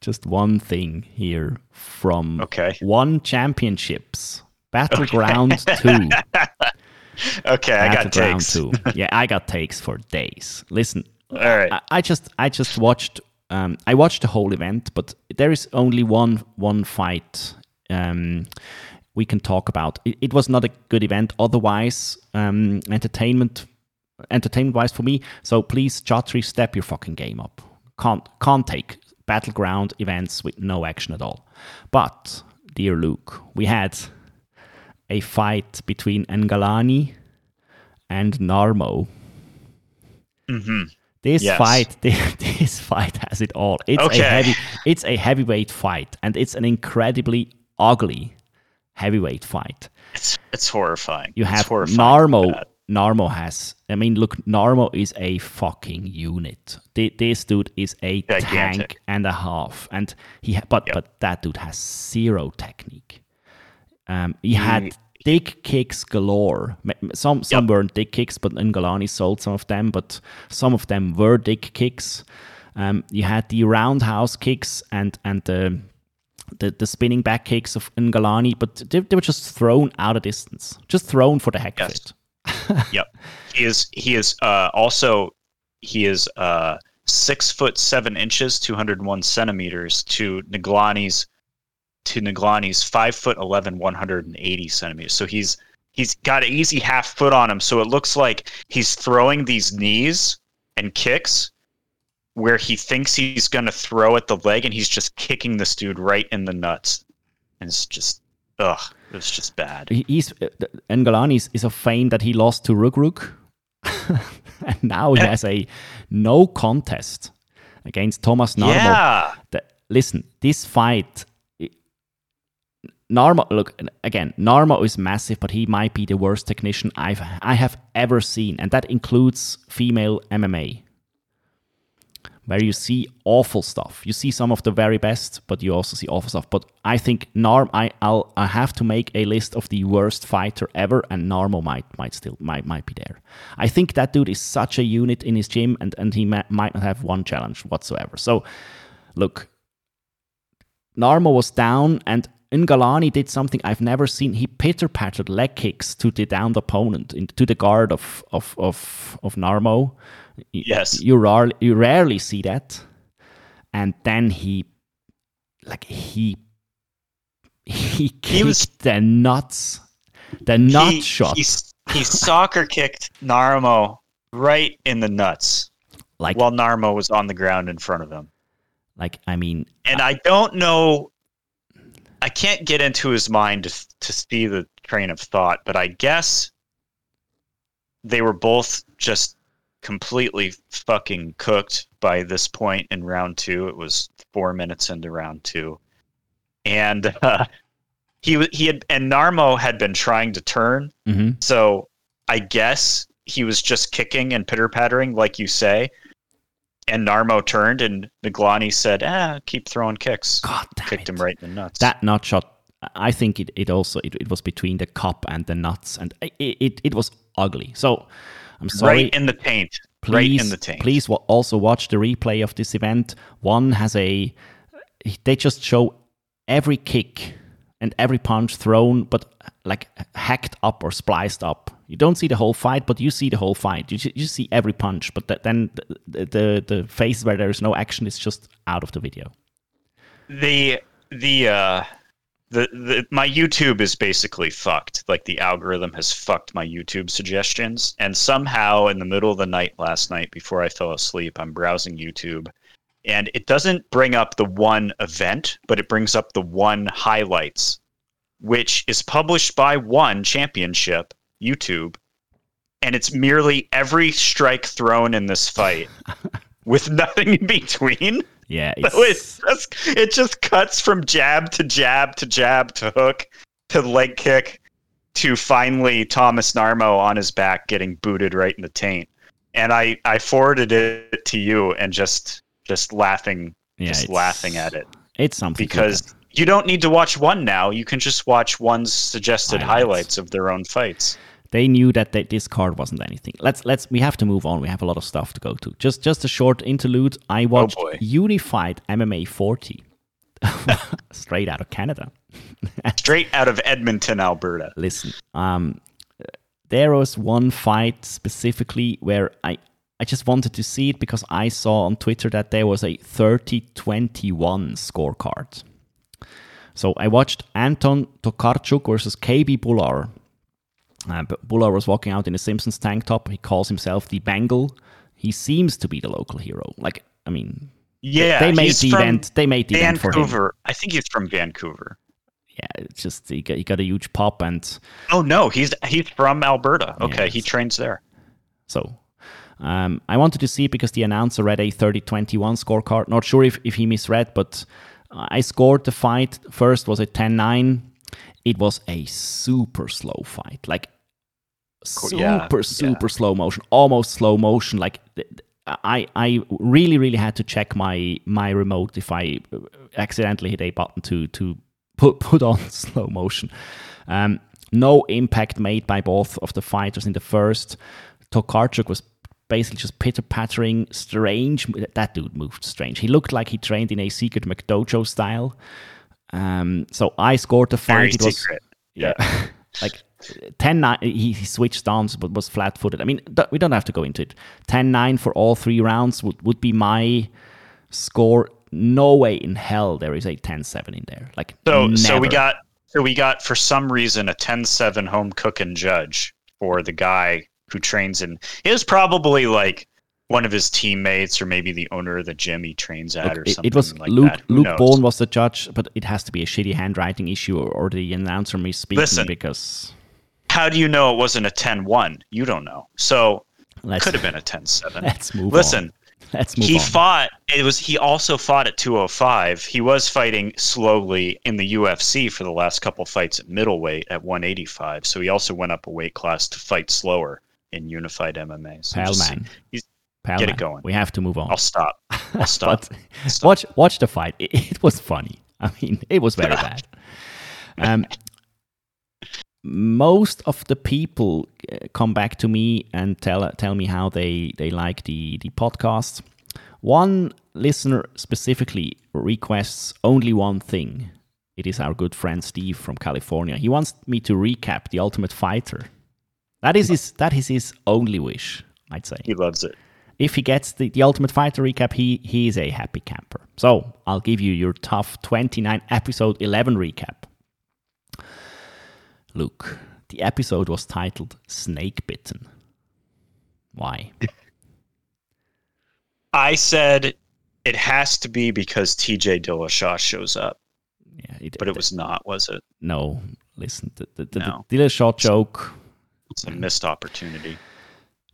just one thing here from Okay. one championships [LAUGHS] battleground two [LAUGHS] Okay, I got takes. two [LAUGHS] yeah i got takes for days listen All right. I, I just I just watched um, I watched the whole event, but there is only one one fight um, we can talk about. It, it was not a good event otherwise. Um, entertainment entertainment wise for me. So please, Chatri, step your fucking game up. Can't can't take battleground events with no action at all. But dear Luke, we had a fight between Ngalani and Narmo. hmm This Yes. fight, [LAUGHS] this fight has it all. It's Okay. a heavy, it's a heavyweight fight, and it's an incredibly ugly heavyweight fight. It's it's horrifying. You have horrifying Narmo. Narmo has. I mean, look, Narmo is a fucking unit. Thi- This dude is a tank and a half, and he. Ha- but Yep. but that dude has zero technique. Um, he had dick kicks galore. Some some Yep. weren't dick kicks, but Ngalani sold some of them. But some of them were dick kicks. Um, you had the roundhouse kicks and and the the, the spinning back kicks of Ngalani, but they, they were just thrown out of distance, just thrown for the heck of it. [LAUGHS] Yep. He is he is uh, also he is uh, six foot seven inches, two hundred one centimeters to Ngalani's to Ngalani's five foot 11, 180 centimeters. So he's he's got an easy half foot on him. So it looks like he's throwing these knees and kicks where he thinks he's going to throw at the leg, and he's just kicking this dude right in the nuts. And it's just ugh, it's just bad. He's uh, is, is a fame that he lost to Rug Rug, [LAUGHS] and now he has a no contest against Thomas Narmo. Yeah. The- listen, this fight. Narmo, look again. Narmo is massive, but he might be the worst technician I've I have ever seen, and that includes female MMA, where you see awful stuff. You see some of the very best, but you also see awful stuff. But I think Narm, I I'll I have to make a list of the worst fighter ever, and Narmo might might still might might be there. I think that dude is such a unit in his gym, and and he ma- might not have one challenge whatsoever. So, look, Narmo was down and Ngalani did something I've never seen. He pitter pattered leg kicks to the downed opponent, into the guard of of of, of Narmo. Yes. you rarely you rarely see that. And then he, like he he kicked was, the nuts, the nut he, shot. He, he soccer kicked Narmo right in the nuts, like while Narmo was on the ground in front of him. Like I mean, and I don't know. I can't get into his mind to to see the train of thought, but I guess they were both just completely fucking cooked by this point in round two. It was four minutes into round two, and uh, he he had and Narmo had been trying to turn. Mm-hmm. So I guess he was just kicking and pitter pattering, like you say. And Narmo turned, and Ngalani said, "Ah, keep throwing kicks." God damn Kicked it. him right in the nuts. That nut shot. I think it, it also it, it was between the cup and the nuts, and it, it, it was ugly. So I'm sorry. Right in the taint. Please, right in the taint. Please also watch the replay of this event. One has a. They just show every kick and every punch thrown, but like hacked up or spliced up. You don't see the whole fight, but you see the whole fight. You, you see every punch, but th- then the, the the phase where there is no action is just out of the video. The the uh the, the my YouTube is basically fucked. Like the algorithm has fucked my YouTube suggestions. And somehow in the middle of the night last night before I fell asleep, I'm browsing YouTube and it doesn't bring up the one event, but it brings up the one highlights, which is published by one championship, YouTube. And it's merely every strike thrown in this fight [LAUGHS] with nothing in between. Yeah, [LAUGHS] it's... So it's just, it just cuts from jab to jab to jab to hook to leg kick to finally Thomas Narmo on his back getting booted right in the taint. And I, I forwarded it to you and just just laughing yeah, just laughing at it. It's something because you don't need to watch one now. You can just watch one's suggested highlights, highlights of their own fights they knew that they, this card wasn't anything. Let's let's we have to move on. We have a lot of stuff to go to. Just just a short interlude. I oh, watched oh Unified MMA 40, [LAUGHS] straight out of Canada, [LAUGHS] straight out of Edmonton, Alberta. Listen, um, there was one fight specifically where I. I just wanted to see it because I saw on Twitter that there was a 30 21 scorecard. So I watched Anton Tokarczuk versus KB Bhullar. Uh, but Bhullar was walking out in a Simpsons tank top. He calls himself the Bengal. He seems to be the local hero. Like, I mean, yeah, they made the event. They made the Vancouver. event for him. I think he's from Vancouver. Yeah, it's just he got, he got a huge pop and. Oh no, he's he's from Alberta. Okay, yes. he trains there. So, um, I wanted to see because the announcer read a 30-21 scorecard. Not sure if if he misread, but I scored the fight. First was a 10-9 it was a super slow fight, like super yeah, super yeah. slow motion, almost slow motion. Like I I really really had to check my my remote if I accidentally hit a button to to put put on [LAUGHS] slow motion. Um, no impact made by both of the fighters in the first. Tokarczuk was basically just pitter pattering, strange. That dude moved strange. He looked like he trained in a secret McDojo style. Um, so I scored the fight. Very it was, secret. Yeah. [LAUGHS] like 10 9, he, he switched stance but was flat footed. I mean, th- we don't have to go into it. 10 9 for all three rounds would, would be my score. No way in hell there is a 10 7 in there. Like, so, never. so we got, so we got for some reason a 10 7 home cook and judge for the guy who trains in, it was probably like one of his teammates or maybe the owner of the gym he trains at Look, or something. It, was like Luke that. Luke Bourne was the judge, but it has to be a shitty handwriting issue or, or the announcer misspeaking Listen, because how do you know it wasn't a 10-1? You don't know. So let's, could have been a 10-7. [LAUGHS] Let's move Listen, on. Let's move he on. fought it was he also fought at 205. He was fighting slowly in the UFC for the last couple fights at middleweight at 185. So he also went up a weight class to fight slower in unified MMA. So Pal man. He's, Pal Get it going. We have to move on. I'll stop. I'll [LAUGHS] stop. stop. Watch watch the fight. It, it, was funny. I mean, it was very bad. [LAUGHS] Um, most of the people uh, come back to me and tell tell me how they they like the the podcast. One listener specifically requests only one thing. It is our good friend Steve from California. He wants me to recap the Ultimate Fighter. That is his that is his only wish. I'd say he loves it if he gets the, the Ultimate Fighter recap, he, he is a happy camper. So I'll give you your TUF 29 episode 11 recap. Luke, the episode was titled Snake Bitten. Why? [LAUGHS] I said it has to be because TJ Dillashaw shows up, Yeah, it, but it was not, was it? no. Listen, the the, the, No. the Dillashaw joke. It's a missed opportunity.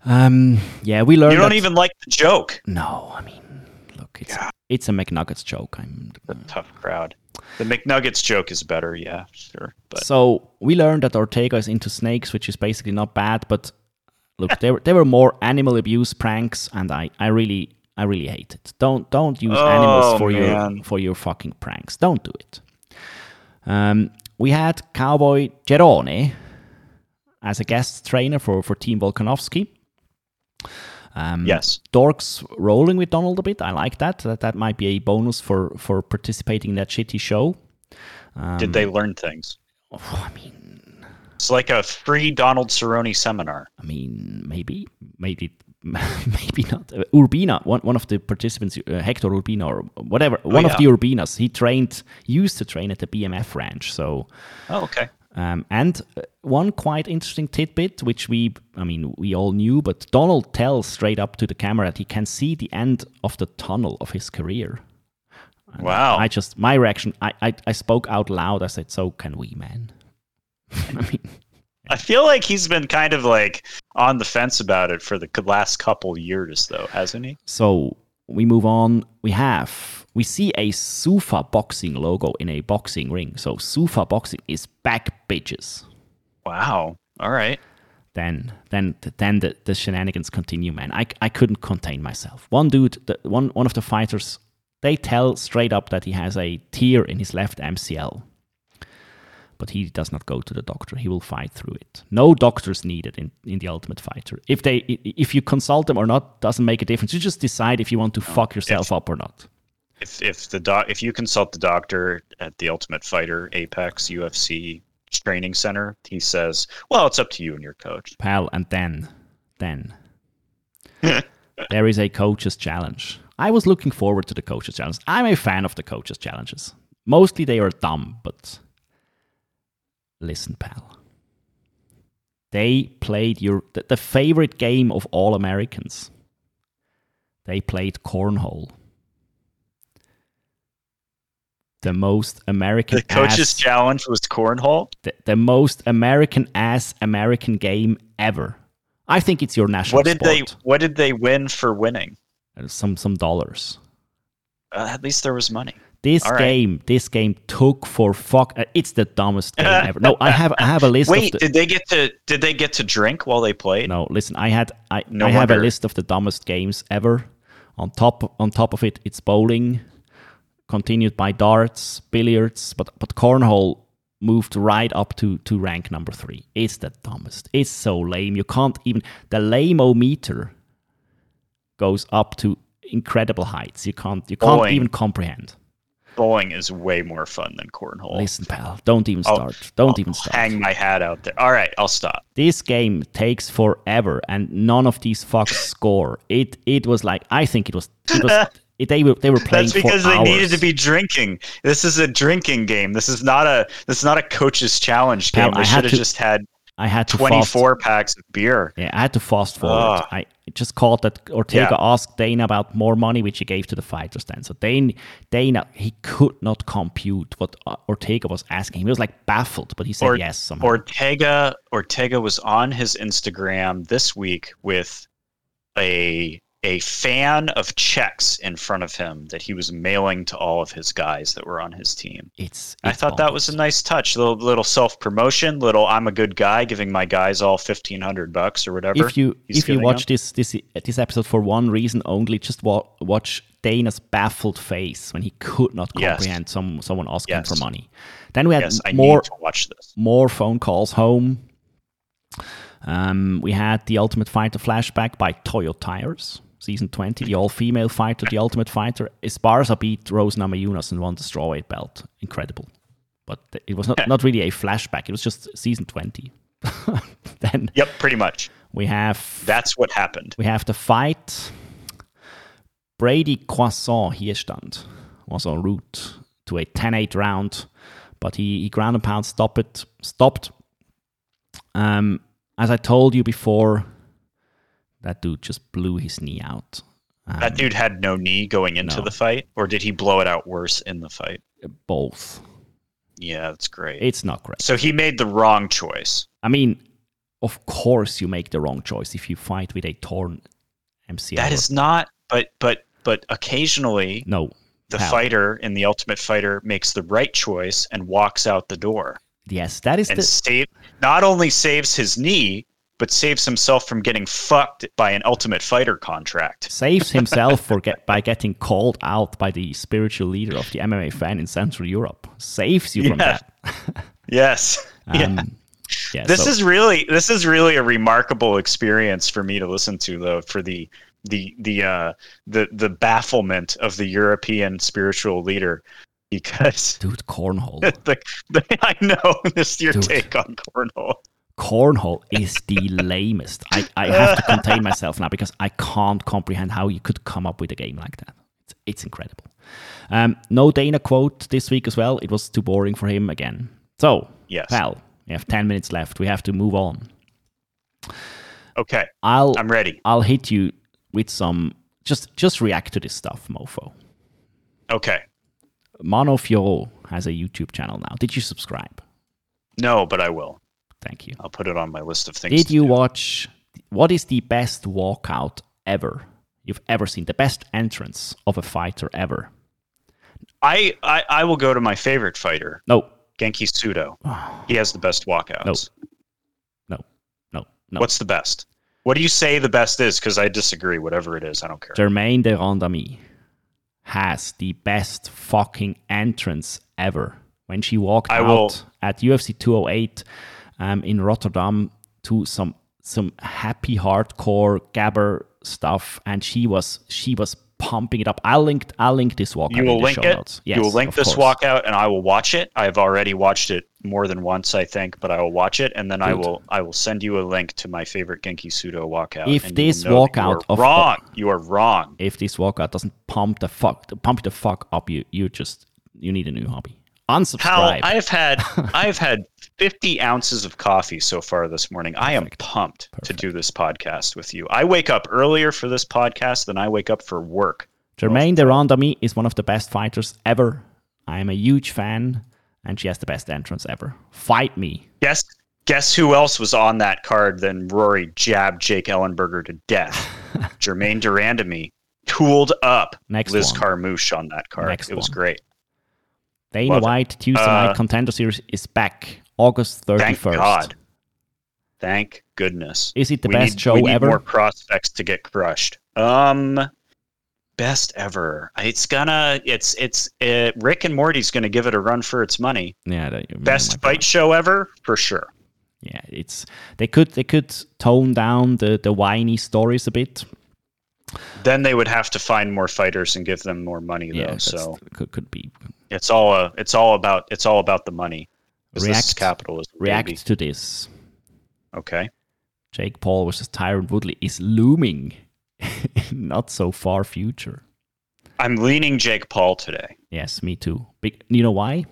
Um, yeah, we learned. You don't that- even like the joke. No, I mean, look, it's it's a McNuggets joke. I'm The tough crowd. The McNuggets joke is better, yeah, sure. But So we learned that Ortega is into snakes, which is basically not bad. But look, they were they were more animal abuse pranks, and I, I really I really hate it. Don't don't use Oh, animals for man. your for your fucking pranks. Don't do it. Um, we had Cowboy Cerrone as a guest trainer for for Team Volkanovski. Um, yes. Dorks rolling with Donald a bit. I like that. That that might be a bonus for for participating in that shitty show. Um, Did they learn things? oh, [SIGHS] I mean, It's like a free Donald Cerrone seminar. I mean, maybe, maybe, [LAUGHS] maybe not. Uh, Urbina, one, one of the participants, uh, Hector Urbina or whatever, one yeah. of the Urbinas, he trained, used to train at the BMF ranch. So, Oh, okay. Um, and uh, one quite interesting tidbit, which we, I mean, we all knew, but Donald tells straight up to the camera that he can see the end of the tunnel of his career. Wow. I just, my reaction, I, I, I spoke out loud. I said, "So can we, man." [LAUGHS] I mean, [LAUGHS] I feel like he's been kind of like on the fence about it for the last couple years, though, hasn't he? So we move on. We have we see a Zuffa boxing logo in a boxing ring. So Zuffa boxing is back, bitches. Wow. All right. Then then then the, the shenanigans continue, man. I, I couldn't contain myself. One dude, the, one one of the fighters, they tell straight up that he has a tear in his left MCL. But he does not go to the doctor. He will fight through it. No doctors needed in, in the Ultimate Fighter. If they if you consult them or not doesn't make a difference. You just decide if you want to fuck yourself up or not. If if the doc if you consult the doctor at the Ultimate Fighter Apex UFC training center, he says, "Well, it's up to you and your coach." pal and then then [LAUGHS] there is a coach's challenge i was looking forward to the coach's challenge i'm a fan of the coach's challenges mostly they are dumb but listen pal they played your the, the favorite game of all americans they played cornhole the most american The coach's ass- challenge was cornhole. the, the most American ass American game ever. I think it's your national What did they. What did they win for winning? Uh, Some some dollars. Uh, at least there was money. This All right. game, this game took for fuck. Uh, it's the dumbest game [LAUGHS] ever. No, I have I have a list Wait, of the. did they get to did they get to drink while they played? No, listen, I had I, No I have a list of the dumbest games ever. On top on top of it, it's bowling, continued by darts, billiards, but but cornhole moved right up to to rank number three. It's the dumbest. It's so lame. You can't even the lame meter goes up to incredible heights. You can't you can't even comprehend. Bowling is way more fun than cornhole. Listen, pal, don't even I'll- start. Don't I'll even start. Hang my hat out there. All right, I'll stop. this game takes forever and none of these fucks [LAUGHS] score it it was like i think it was it was [LAUGHS] it, they were they were playing That's because they hours. needed to be drinking. This is a drinking game. This is not a this is not a coach's challenge game. I They should have just had i had to twenty fast, packs of beer. yeah i had to fast forward i just caught that ortega Yeah. asked dana about more money which he gave to the fighters then so dana dana he could not compute what uh, ortega was asking he was like baffled but he said Or- yes somehow. Ortega Ortega was on his Instagram this week with a a fan of checks in front of him that he was mailing to all of his guys that were on his team. it's, I it's thought that was a nice touch. Little little self promotion. Little I'm a good guy, giving my guys all fifteen hundred bucks or whatever. if you if you watch this this this episode for one reason only, just wa- watch Dana's baffled face when he could not Yes. comprehend some someone asking Yes. for money. Then we had yes, more to watch this. more phone calls home. Um, we had the Ultimate Fighter flashback by Toyo Tires, season twenty. The all-female fighter, the Ultimate Fighter. Esparza beat Rose Namajunas and won the strawweight belt. Incredible, but it was not not really a flashback. It was just season twenty. [LAUGHS] then Yep, pretty much. we have That's what happened. we have the fight. Brady Croissant Hiestand was en route to a 10-8 round, but he, he ground and pound stopped it, stopped Um, as I told you before, that dude just blew his knee out. Um, that dude had no knee going into no. the fight, or did he blow it out worse in the fight? both. Yeah, that's great. It's not great. so he made the wrong choice. I mean, of course you make the wrong choice if you fight with a torn MCL. That is not. But but but occasionally no. the fighter in the Ultimate Fighter makes the right choice and walks out the door Yes, that is and the save not only saves his knee but saves himself from getting fucked by an Ultimate Fighter contract. saves himself for get, by [LAUGHS] getting called out by the spiritual leader of the MMA fan in Central Europe. Saves you from that. [LAUGHS] Yes. [LAUGHS] yeah. Um, yeah, This so- is really this is really a remarkable experience for me to listen to though for the the the uh the the bafflement of the European spiritual leader because dude cornhole. the, the I know this is your Dude. take on cornhole. Cornhole is the lamest. I, I have to contain myself now because I can't comprehend how you could come up with a game like that. It's, it's incredible. Um, no Dana quote this week as well. It was too boring for him again. So, Yes. Val, we have 10 minutes left. We have to move on. Okay, I'll I'm ready. I'll hit you with some just just react to this stuff, mofo. Okay. Mano Fioro has a YouTube channel now. Did you subscribe? No, but I will. Thank you. I'll put it on my list of things. Did you do. watch what is the best walkout ever you've ever seen? The best entrance of a fighter ever? I, I I will go to my favorite fighter, No, Genki Sudo. [SIGHS] He has the best walkouts. no, no, no. What's the best? What do you say the best is? Because I disagree. Whatever it is, I don't care. Germaine de Randamie has the best fucking entrance ever. When she walked I out will- at UFC 208 um, in Rotterdam to some some happy hardcore gabber stuff, and she was she was pumping it up. I'll link I'll link this walkout. You will link it. Yes, you will link this course. walkout, and I will watch it. I've already watched it more than once, I think, but I will watch it, and then I will I will send you a link to my favorite Genki Sudo walkout. If this walkout of- wrong, you are wrong. If this walkout doesn't pump the fuck pump the fuck up, you you just you need a new hobby. Unsubscribe. Hal, I've had [LAUGHS] I've had 50 ounces of coffee so far this morning. I am Perfect. pumped to do this podcast with you. I wake up earlier for this podcast than I wake up for work. Germaine de Randamie is one of the best fighters ever. I am a huge fan, and she has the best entrance ever. Fight me. Guess guess who else was on that card than Rory jabbed Jake Ellenberger to death? [LAUGHS] Germaine de Randamie tooled up Next Liz one. Carmouche on that card. Next it was one. great. Dana it. White Tuesday Uh, Night Contender Series is back August 31st. Thank God. Thank goodness. Is it the we best need, show we need ever? More prospects to get crushed. Um, best ever. It's gonna. It's it's uh, Rick and Morty's gonna give it a run for its money. Yeah, that, oh Best fight show ever for sure. Yeah, it's they could they could tone down the the whiny stories a bit. Then they would have to find more fighters and give them more money though. Yeah, so could could be it's all uh, it's all about it's all about the money. 'Cause This is React- capitalism. react baby. to this. Okay. Jake Paul versus Tyron Woodley is looming. [LAUGHS] Not so far future. I'm leaning Jake Paul today. Yes, me too. Big, you know why?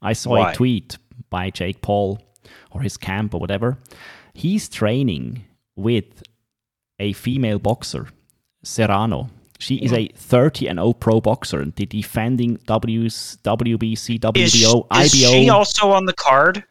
I saw Why? a tweet by Jake Paul or his camp or whatever. He's training with a female boxer, Serrano. She is a mm. 30 and 0 pro boxer and the defending W's, WBC, Is, she- WBO, is she also on the card?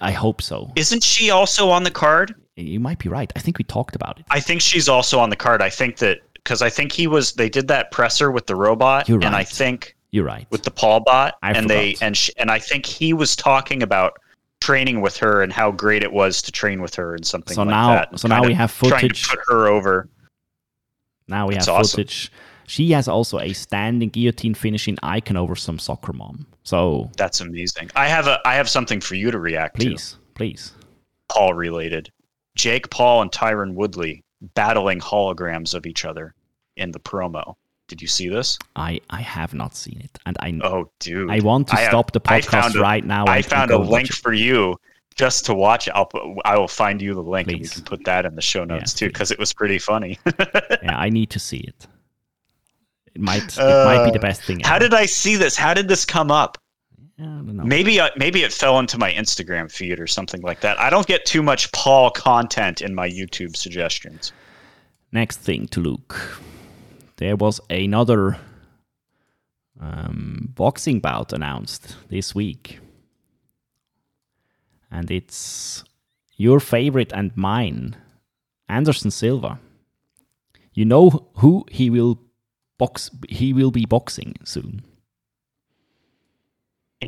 I hope so. Isn't she also on the card? You might be right. I think we talked about it. I think she's also on the card. I think that because I think he was they did that presser with the robot, You're and I think You're right. with the Paul bot, I and they and sh- and I think he was talking about training with her and how great it was to train with her and something So like now- that. so now we have trying footage. to put her over. Now we have awesome. footage. She has also a standing guillotine finishing icon over some soccer mom. So That's amazing. I have a I have something for you to react to. please, please. Paul related. Jake Paul and Tyron Woodley battling holograms of each other in the promo. Did you see this? I I have not seen it, and I Oh, dude! I want to I have- stop the podcast right now. I found a link for you just to watch it. I'll I will find you the link and we Please. can put that in the show notes too because it was pretty funny. [LAUGHS] Yeah, I need to see it. It might it might be the best thing. Uh, How ever. did I see this? How did this come up? I don't know. Maybe uh, maybe it fell into my Instagram feed or something like that. I don't get too much Paul content in my YouTube suggestions. Next thing to look. There was another um, boxing bout announced this week. And it's your favorite and mine, Anderson Silva. You know who he will box he will be boxing soon.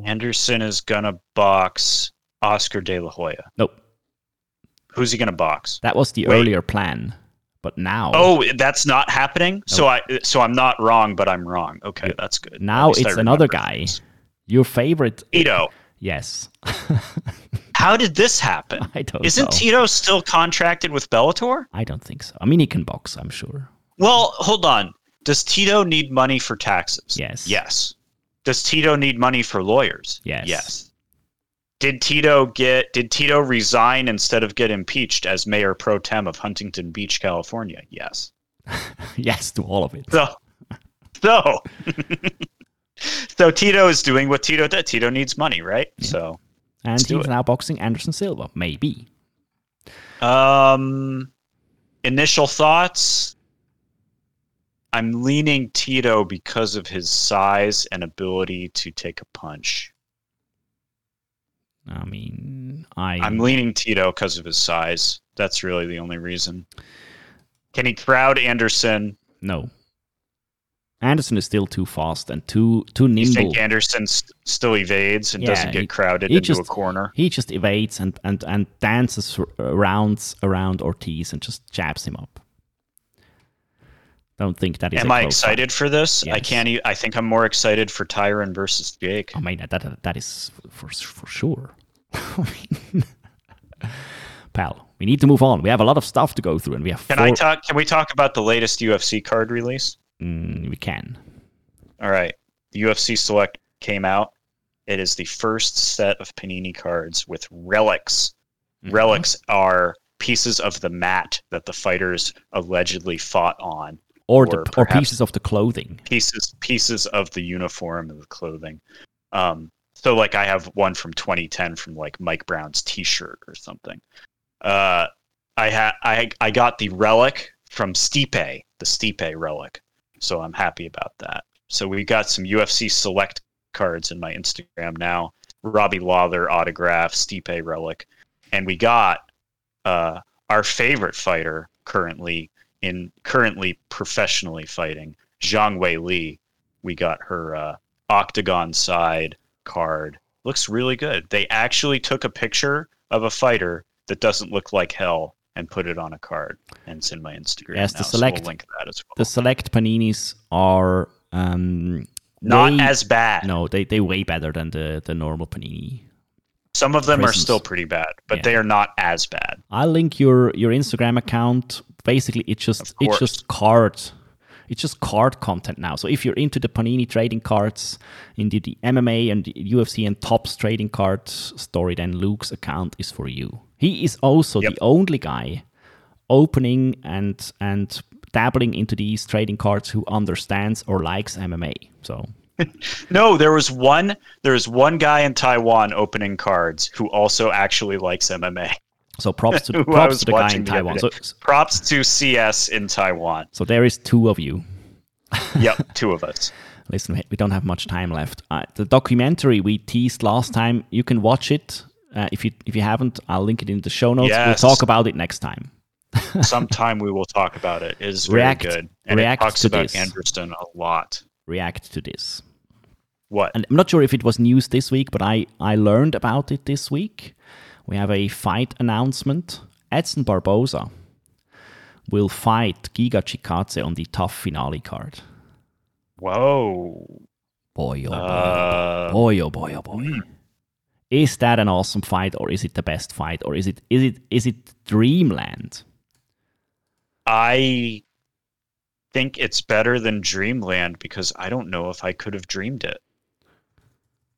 Anderson is gonna box Oscar De La Hoya. Nope. Who's he gonna box? That was the Wait. earlier plan. But now Oh, that's not happening. So I so I'm not wrong, but I'm wrong. Okay, that's good. now At least I it's another guy. Your favorite Tito. Yes. [LAUGHS] How did this happen? [LAUGHS] I don't Isn't know. Tito still contracted with Bellator? I don't think so. I mean he can box, I'm sure. Well, hold on. Does Tito need money for taxes? Yes. Yes. Does Tito need money for lawyers? Yes. Yes. Did Tito get did Tito resign instead of get impeached as mayor pro tem of Huntington Beach, California? Yes. [LAUGHS] yes to all of it. So so [LAUGHS] So Tito is doing what Tito did. Tito needs money, right? So And Let's he's now boxing Anderson Silva. Maybe. Um, initial thoughts. I'm leaning Tito because of his size and ability to take a punch. I mean, I. I'm leaning Tito because of his size. That's really the only reason. Can he crowd Anderson? no. Anderson is still too fast and too too You nimble. think Anderson s- still evades and Yeah, doesn't get he- crowded he into a corner? He just evades and and and dances r- around around Ortiz and just jabs him up. Don't think that is. Am a I excited for this? I can't. E- I think I'm more excited for Tyron versus Jake. Oh, I mean that that, that is for for sure. [LAUGHS] Pal, we need to move on. We have a lot of stuff to go through, and we have. Can four, I talk? Can we talk about the latest UFC card release? Mm, we can. All right. The UFC Select came out. It is the first set of Panini cards with relics. Mm-hmm. Relics are pieces of the mat that the fighters allegedly fought on. Or, or the or pieces of the clothing. Pieces pieces of the uniform and the clothing. Um, so like I have one from 2010 from like Mike Brown's T-shirt or something. Uh, I had I I got the relic from Stipe, the Stipe relic. So I'm happy about that. So we got some UFC select cards in my Instagram now. Robbie Lawler autograph, Stipe relic, and we got uh, our favorite fighter currently in currently professionally fighting, Zhang Weili. We got her uh, octagon side card. Looks really good. They actually took a picture of a fighter that doesn't look like hell and put it on a card, and send my Instagram. Yes, the now, so select- we'll link that as well. The select paninis are um, Not way- as bad. No, they they way better than the the normal panini. Some of them are still pretty bad, but Yeah. they are not as bad. I'll link your your Instagram account. Basically, it's just it's just card. It's just card content now. So if you're into the Panini trading cards, into the MMA and the UFC and Topps trading cards story, then Luke's account is for you. He is also Yep. the only guy opening and and dabbling into these trading cards who understands or likes MMA. So [LAUGHS] No, there was one. There was one guy in Taiwan opening cards who also actually likes MMA. so props to [LAUGHS] props to the guy in Taiwan. So Props to CS in Taiwan. so there is two of you. [LAUGHS] Yep, two of us. Listen, we don't have much time left. Uh, the documentary we teased last time, you can watch it. Uh, if you if you haven't, I'll link it in the show notes. Yes. We'll talk about it next time. [LAUGHS] Sometime we will talk about it. It is very React- good, and react it talks to about this. Anderson a lot. React to this. What? And I'm not sure if it was news this week, but I, I learned about it this week. We have a fight announcement. Edson Barboza will fight Giga Chikadze on the TUF finale card. Whoa. Boy, oh boy, Uh, boy, oh boy, oh boy. Is that an awesome fight, or is it the best fight, or is it is it is it Dreamland? I think it's better than Dreamland because I don't know if I could have dreamed it.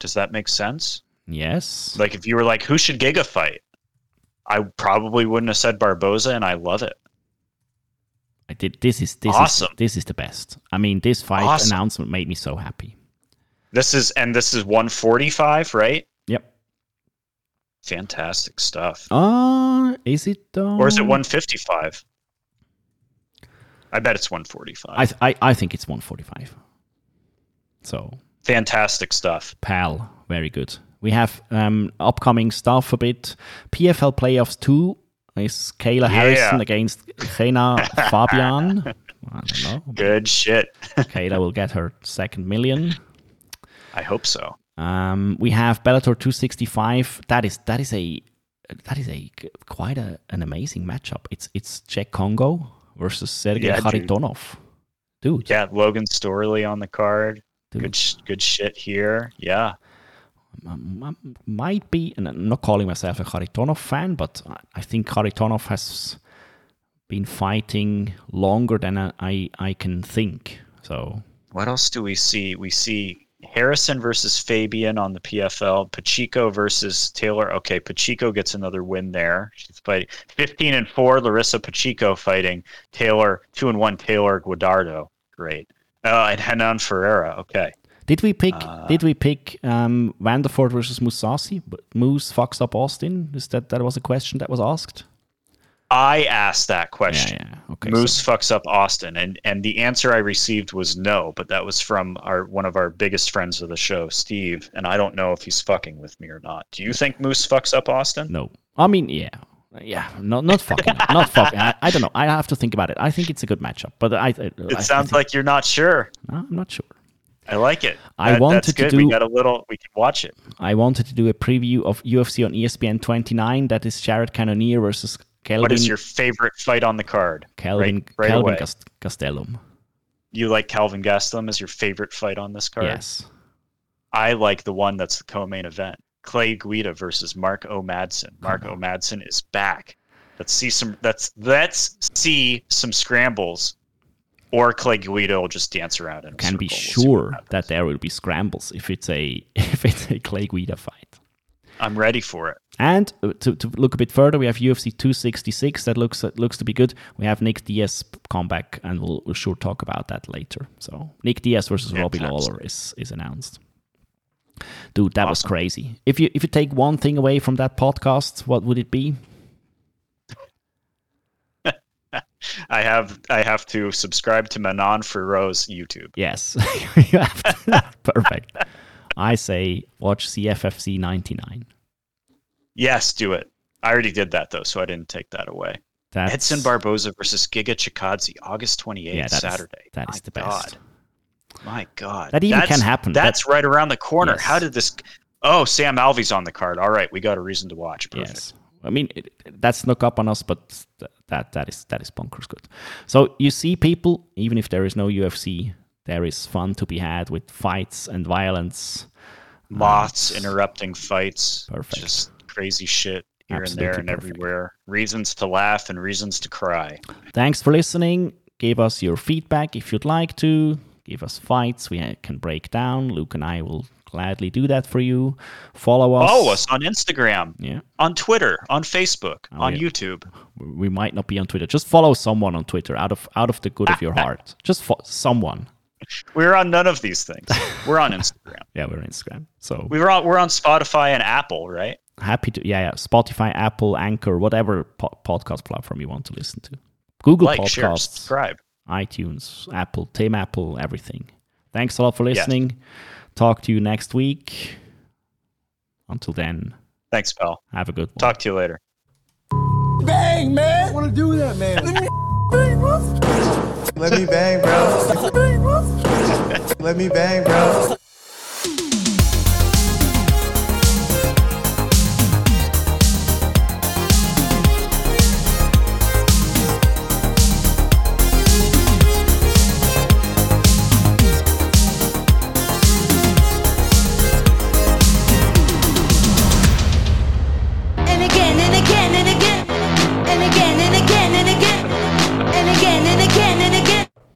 Does that make sense? Yes. Like if you were like, who should Giga fight? I probably wouldn't have said Barboza, and I love it. I did. This is this Awesome. is this is the best. I mean, this fight Awesome. announcement made me so happy. This is and this is 145, right? Fantastic stuff. Uh, is it though? Or is it 155? I bet it's 145. I, I I think it's 145. So Fantastic stuff. pal, very good. We have um upcoming stuff a bit. PFL playoffs two is Kayla Harrison against Rena [LAUGHS] Fabian. I don't know. Good shit. Kayla will get her second million. I hope so. Um, we have Bellator 265. That is that is a that is a quite a, an amazing matchup. It's it's Cheick Kongo versus Sergey Yeah, dude. Kharitonov. Dude, Yeah, Logan Storley on the card. Dude. Good, good shit here. Yeah, um, might be, and I'm not calling myself a Kharitonov fan, but I- I think Kharitonov has been fighting longer than I, I, I can think. So What else do we see? We see Harrison versus Fabian on the PFL. Pacheco versus Taylor. Okay, Pacheco gets another win there. She's fighting 15 and 4. Larissa Pacheco fighting Taylor 2 and 1 Taylor Guardado. Great. Uh, and Hanan Ferreira. Okay. did we pick Uh, did we pick um, Vanderford versus Mousasi? Moose fucks up Austin. Is that that was a question that was asked? I asked that question. yeah. Okay. Moose so- fucks up Austin, and and the answer I received was no, but that was from our one of our biggest friends of the show, Steve, and I don't know if he's fucking with me or not. Do you think Moose fucks up Austin? No, I mean, yeah, yeah, not not fucking, [LAUGHS] not fucking. I, I don't know. I have to think about it. I think it's a good matchup, but I. I It sounds like you're not sure. I'm not sure. I like it. I That- wanted to do- We got a little. We can watch it. I wanted to do a preview of UFC on ESPN 29. That is Jared Cannonier versus Kelvin. What is your favorite fight on the card? Kelvin right, right Kelvin away. Gast- Gastelum? You like Calvin Gastelum as your favorite fight on this card? Yes. I like the one that's the co-main event. Clay Guida versus Mark O. Madsen. Mark Uh-huh. O. Madsen is back. Let's see some. Let's let's see some scrambles, or Clay Guida will just dance around And Can be circle. We'll sure that there will be scrambles if it's a [LAUGHS] if it's a Clay Guida fight. I'm ready for it. And uh, to, to look a bit further, we have UFC 266 that looks looks to be good. We have Nick Diaz come back, and we'll, we'll sure talk about that later. So Nick Diaz versus Robbie Fantastic. Lawler is is announced. Dude, that was crazy. If you if you take one thing away from that podcast, what would it be? [LAUGHS] I have I have to subscribe to Manon Ferro's YouTube. Yes, [LAUGHS] you [LAUGHS] perfect. I say watch CFFC 99. Yes, do it. I already did that though, so I didn't take that away. That's Edson Barboza versus Giga Chikadze, August 28th, Yeah, Saturday. that is My the best. God. My God. That even That's- can happen. That's right around the corner. Yes. How did this? Oh, Sam Alvey's on the card. All right, we got a reason to watch. Perfect. Yes. I mean, it, that's snuck up on us, but th- that that is that is bonkers good. So you see, people, even if there is no UFC, there is fun to be had with fights and violence. Moths Nice. Um, interrupting fights. Perfect. Just crazy shit here Absolutely and there and perfect. everywhere. Reasons to laugh and reasons to cry. Thanks for listening. Give us your feedback if you'd like to. Give us fights we uh, can break down. Luke and I will gladly do that for you. Follow us. Follow us on Instagram, Yeah, on Twitter, on Facebook, Oh, on yeah. YouTube. we might not be on Twitter. Just follow someone on Twitter out of out of the good of your [LAUGHS] heart. Just fo- someone. We're on none of these things. We're on Instagram. [LAUGHS] Yeah, we're on Instagram. So We were on. We're on Spotify and Apple, right? happy to yeah, yeah spotify apple anchor whatever po- podcast platform you want to listen to google Like, share, podcasts subscribe. itunes apple tim apple everything thanks a lot for listening talk to you next week until then Thanks, pal. have a good one Talk to you later. Bang, man. I want to do that, man. [LAUGHS] Let me bang, bro. [LAUGHS] Let me bang, bro.